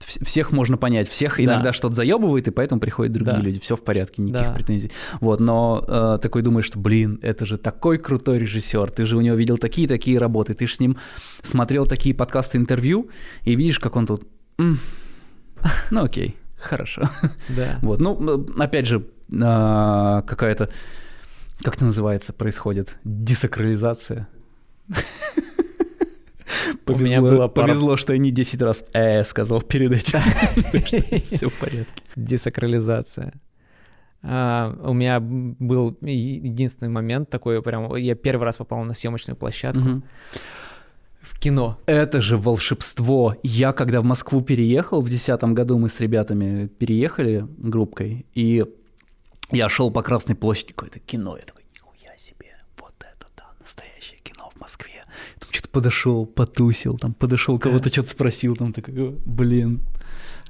всех можно понять, всех да. иногда что-то заебывает, и поэтому приходят другие да. люди, все в порядке, никаких да. претензий. Вот, но э, такой думаешь, что, блин, это же такой крутой режиссер, ты же у него видел такие-такие работы, ты же с ним смотрел такие подкасты, интервью, и видишь, как он тут, ну окей. Хорошо. Да. Вот, ну, опять же, а, какая-то, как это называется, происходит? Десакрализация. Повезло, У меня было повезло, что я не 10 раз «э» сказал перед этим. Все в порядке. Десакрализация. Uh, у меня был единственный момент такой, прям я первый раз попал на съемочную площадку. Кино. Это же волшебство. Я когда в Москву переехал, в 2010 году мы с ребятами переехали группкой, и я шел по Красной площади, какое-то кино, я такой, нихуя себе, вот это да, настоящее кино в Москве. Я там что-то подошел, потусил, там подошел, кого-то что-то спросил, там такой, блин,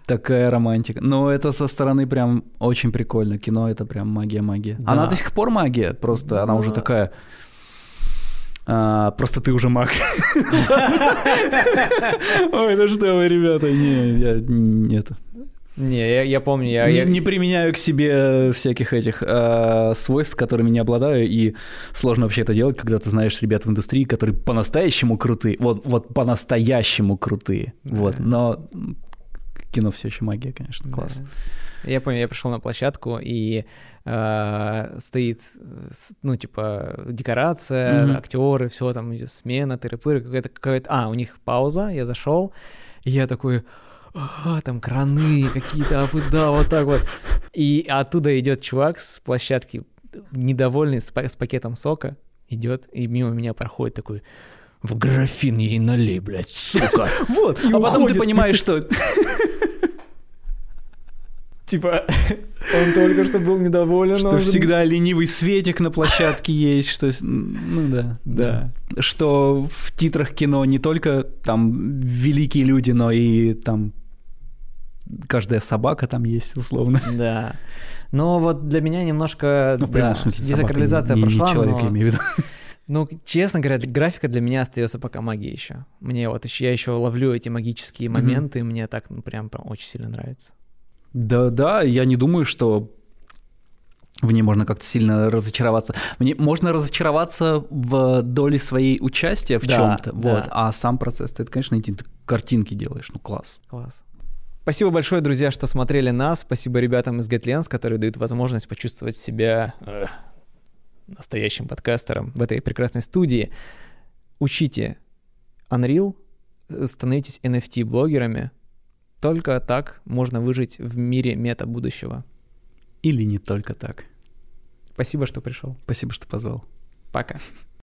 такая романтика. Но это со стороны прям очень прикольно. Кино это прям магия-магия. Да. Она до сих пор магия, просто она уже такая а, просто ты уже маг. Ой, ну что вы, ребята, не, я нет. Не, я, я помню, я не, я не применяю к себе всяких этих э, свойств, которыми не обладаю, и сложно вообще это делать, когда ты знаешь ребят в индустрии, которые по-настоящему крутые, вот, вот по-настоящему крутые, вот, но кино все еще магия, конечно, класс. Да. Я помню, я пришел на площадку, и э, стоит, ну, типа, декорация, mm-hmm. актеры, все там смена, тыры-пыры, какая-то, какая-то... А, у них пауза, я зашел, и я такой, а, там краны какие-то, а да, вот так вот. И оттуда идет чувак с площадки, недовольный, с, с пакетом сока, идет, и мимо меня проходит такой, в графин ей налей, блядь, сука. Вот, а потом ты понимаешь, что Типа, он только что был недоволен. Что всегда ленивый светик на площадке есть, что... Ну да. Да. Что в титрах кино не только там великие люди, но и там каждая собака там есть, условно. Да. Но вот для меня немножко ну, да, смысле, десакрализация не, прошла. Не человек, но... я имею в виду. Ну, честно говоря, графика для меня остается пока магией еще. Мне вот еще я еще ловлю эти магические моменты, mm-hmm. мне так ну, прям, прям очень сильно нравится. Да, да, я не думаю, что в ней можно как-то сильно разочароваться. Мне можно разочароваться в доле своей участия в да, чем-то, да. вот, а сам процесс, ты, конечно, эти картинки делаешь, ну класс. Класс. Спасибо большое, друзья, что смотрели нас. Спасибо ребятам из GetLens, которые дают возможность почувствовать себя э, настоящим подкастером в этой прекрасной студии. Учите Unreal, становитесь NFT-блогерами, только так можно выжить в мире мета будущего. Или не только так. Спасибо, что пришел. Спасибо, что позвал. Пока.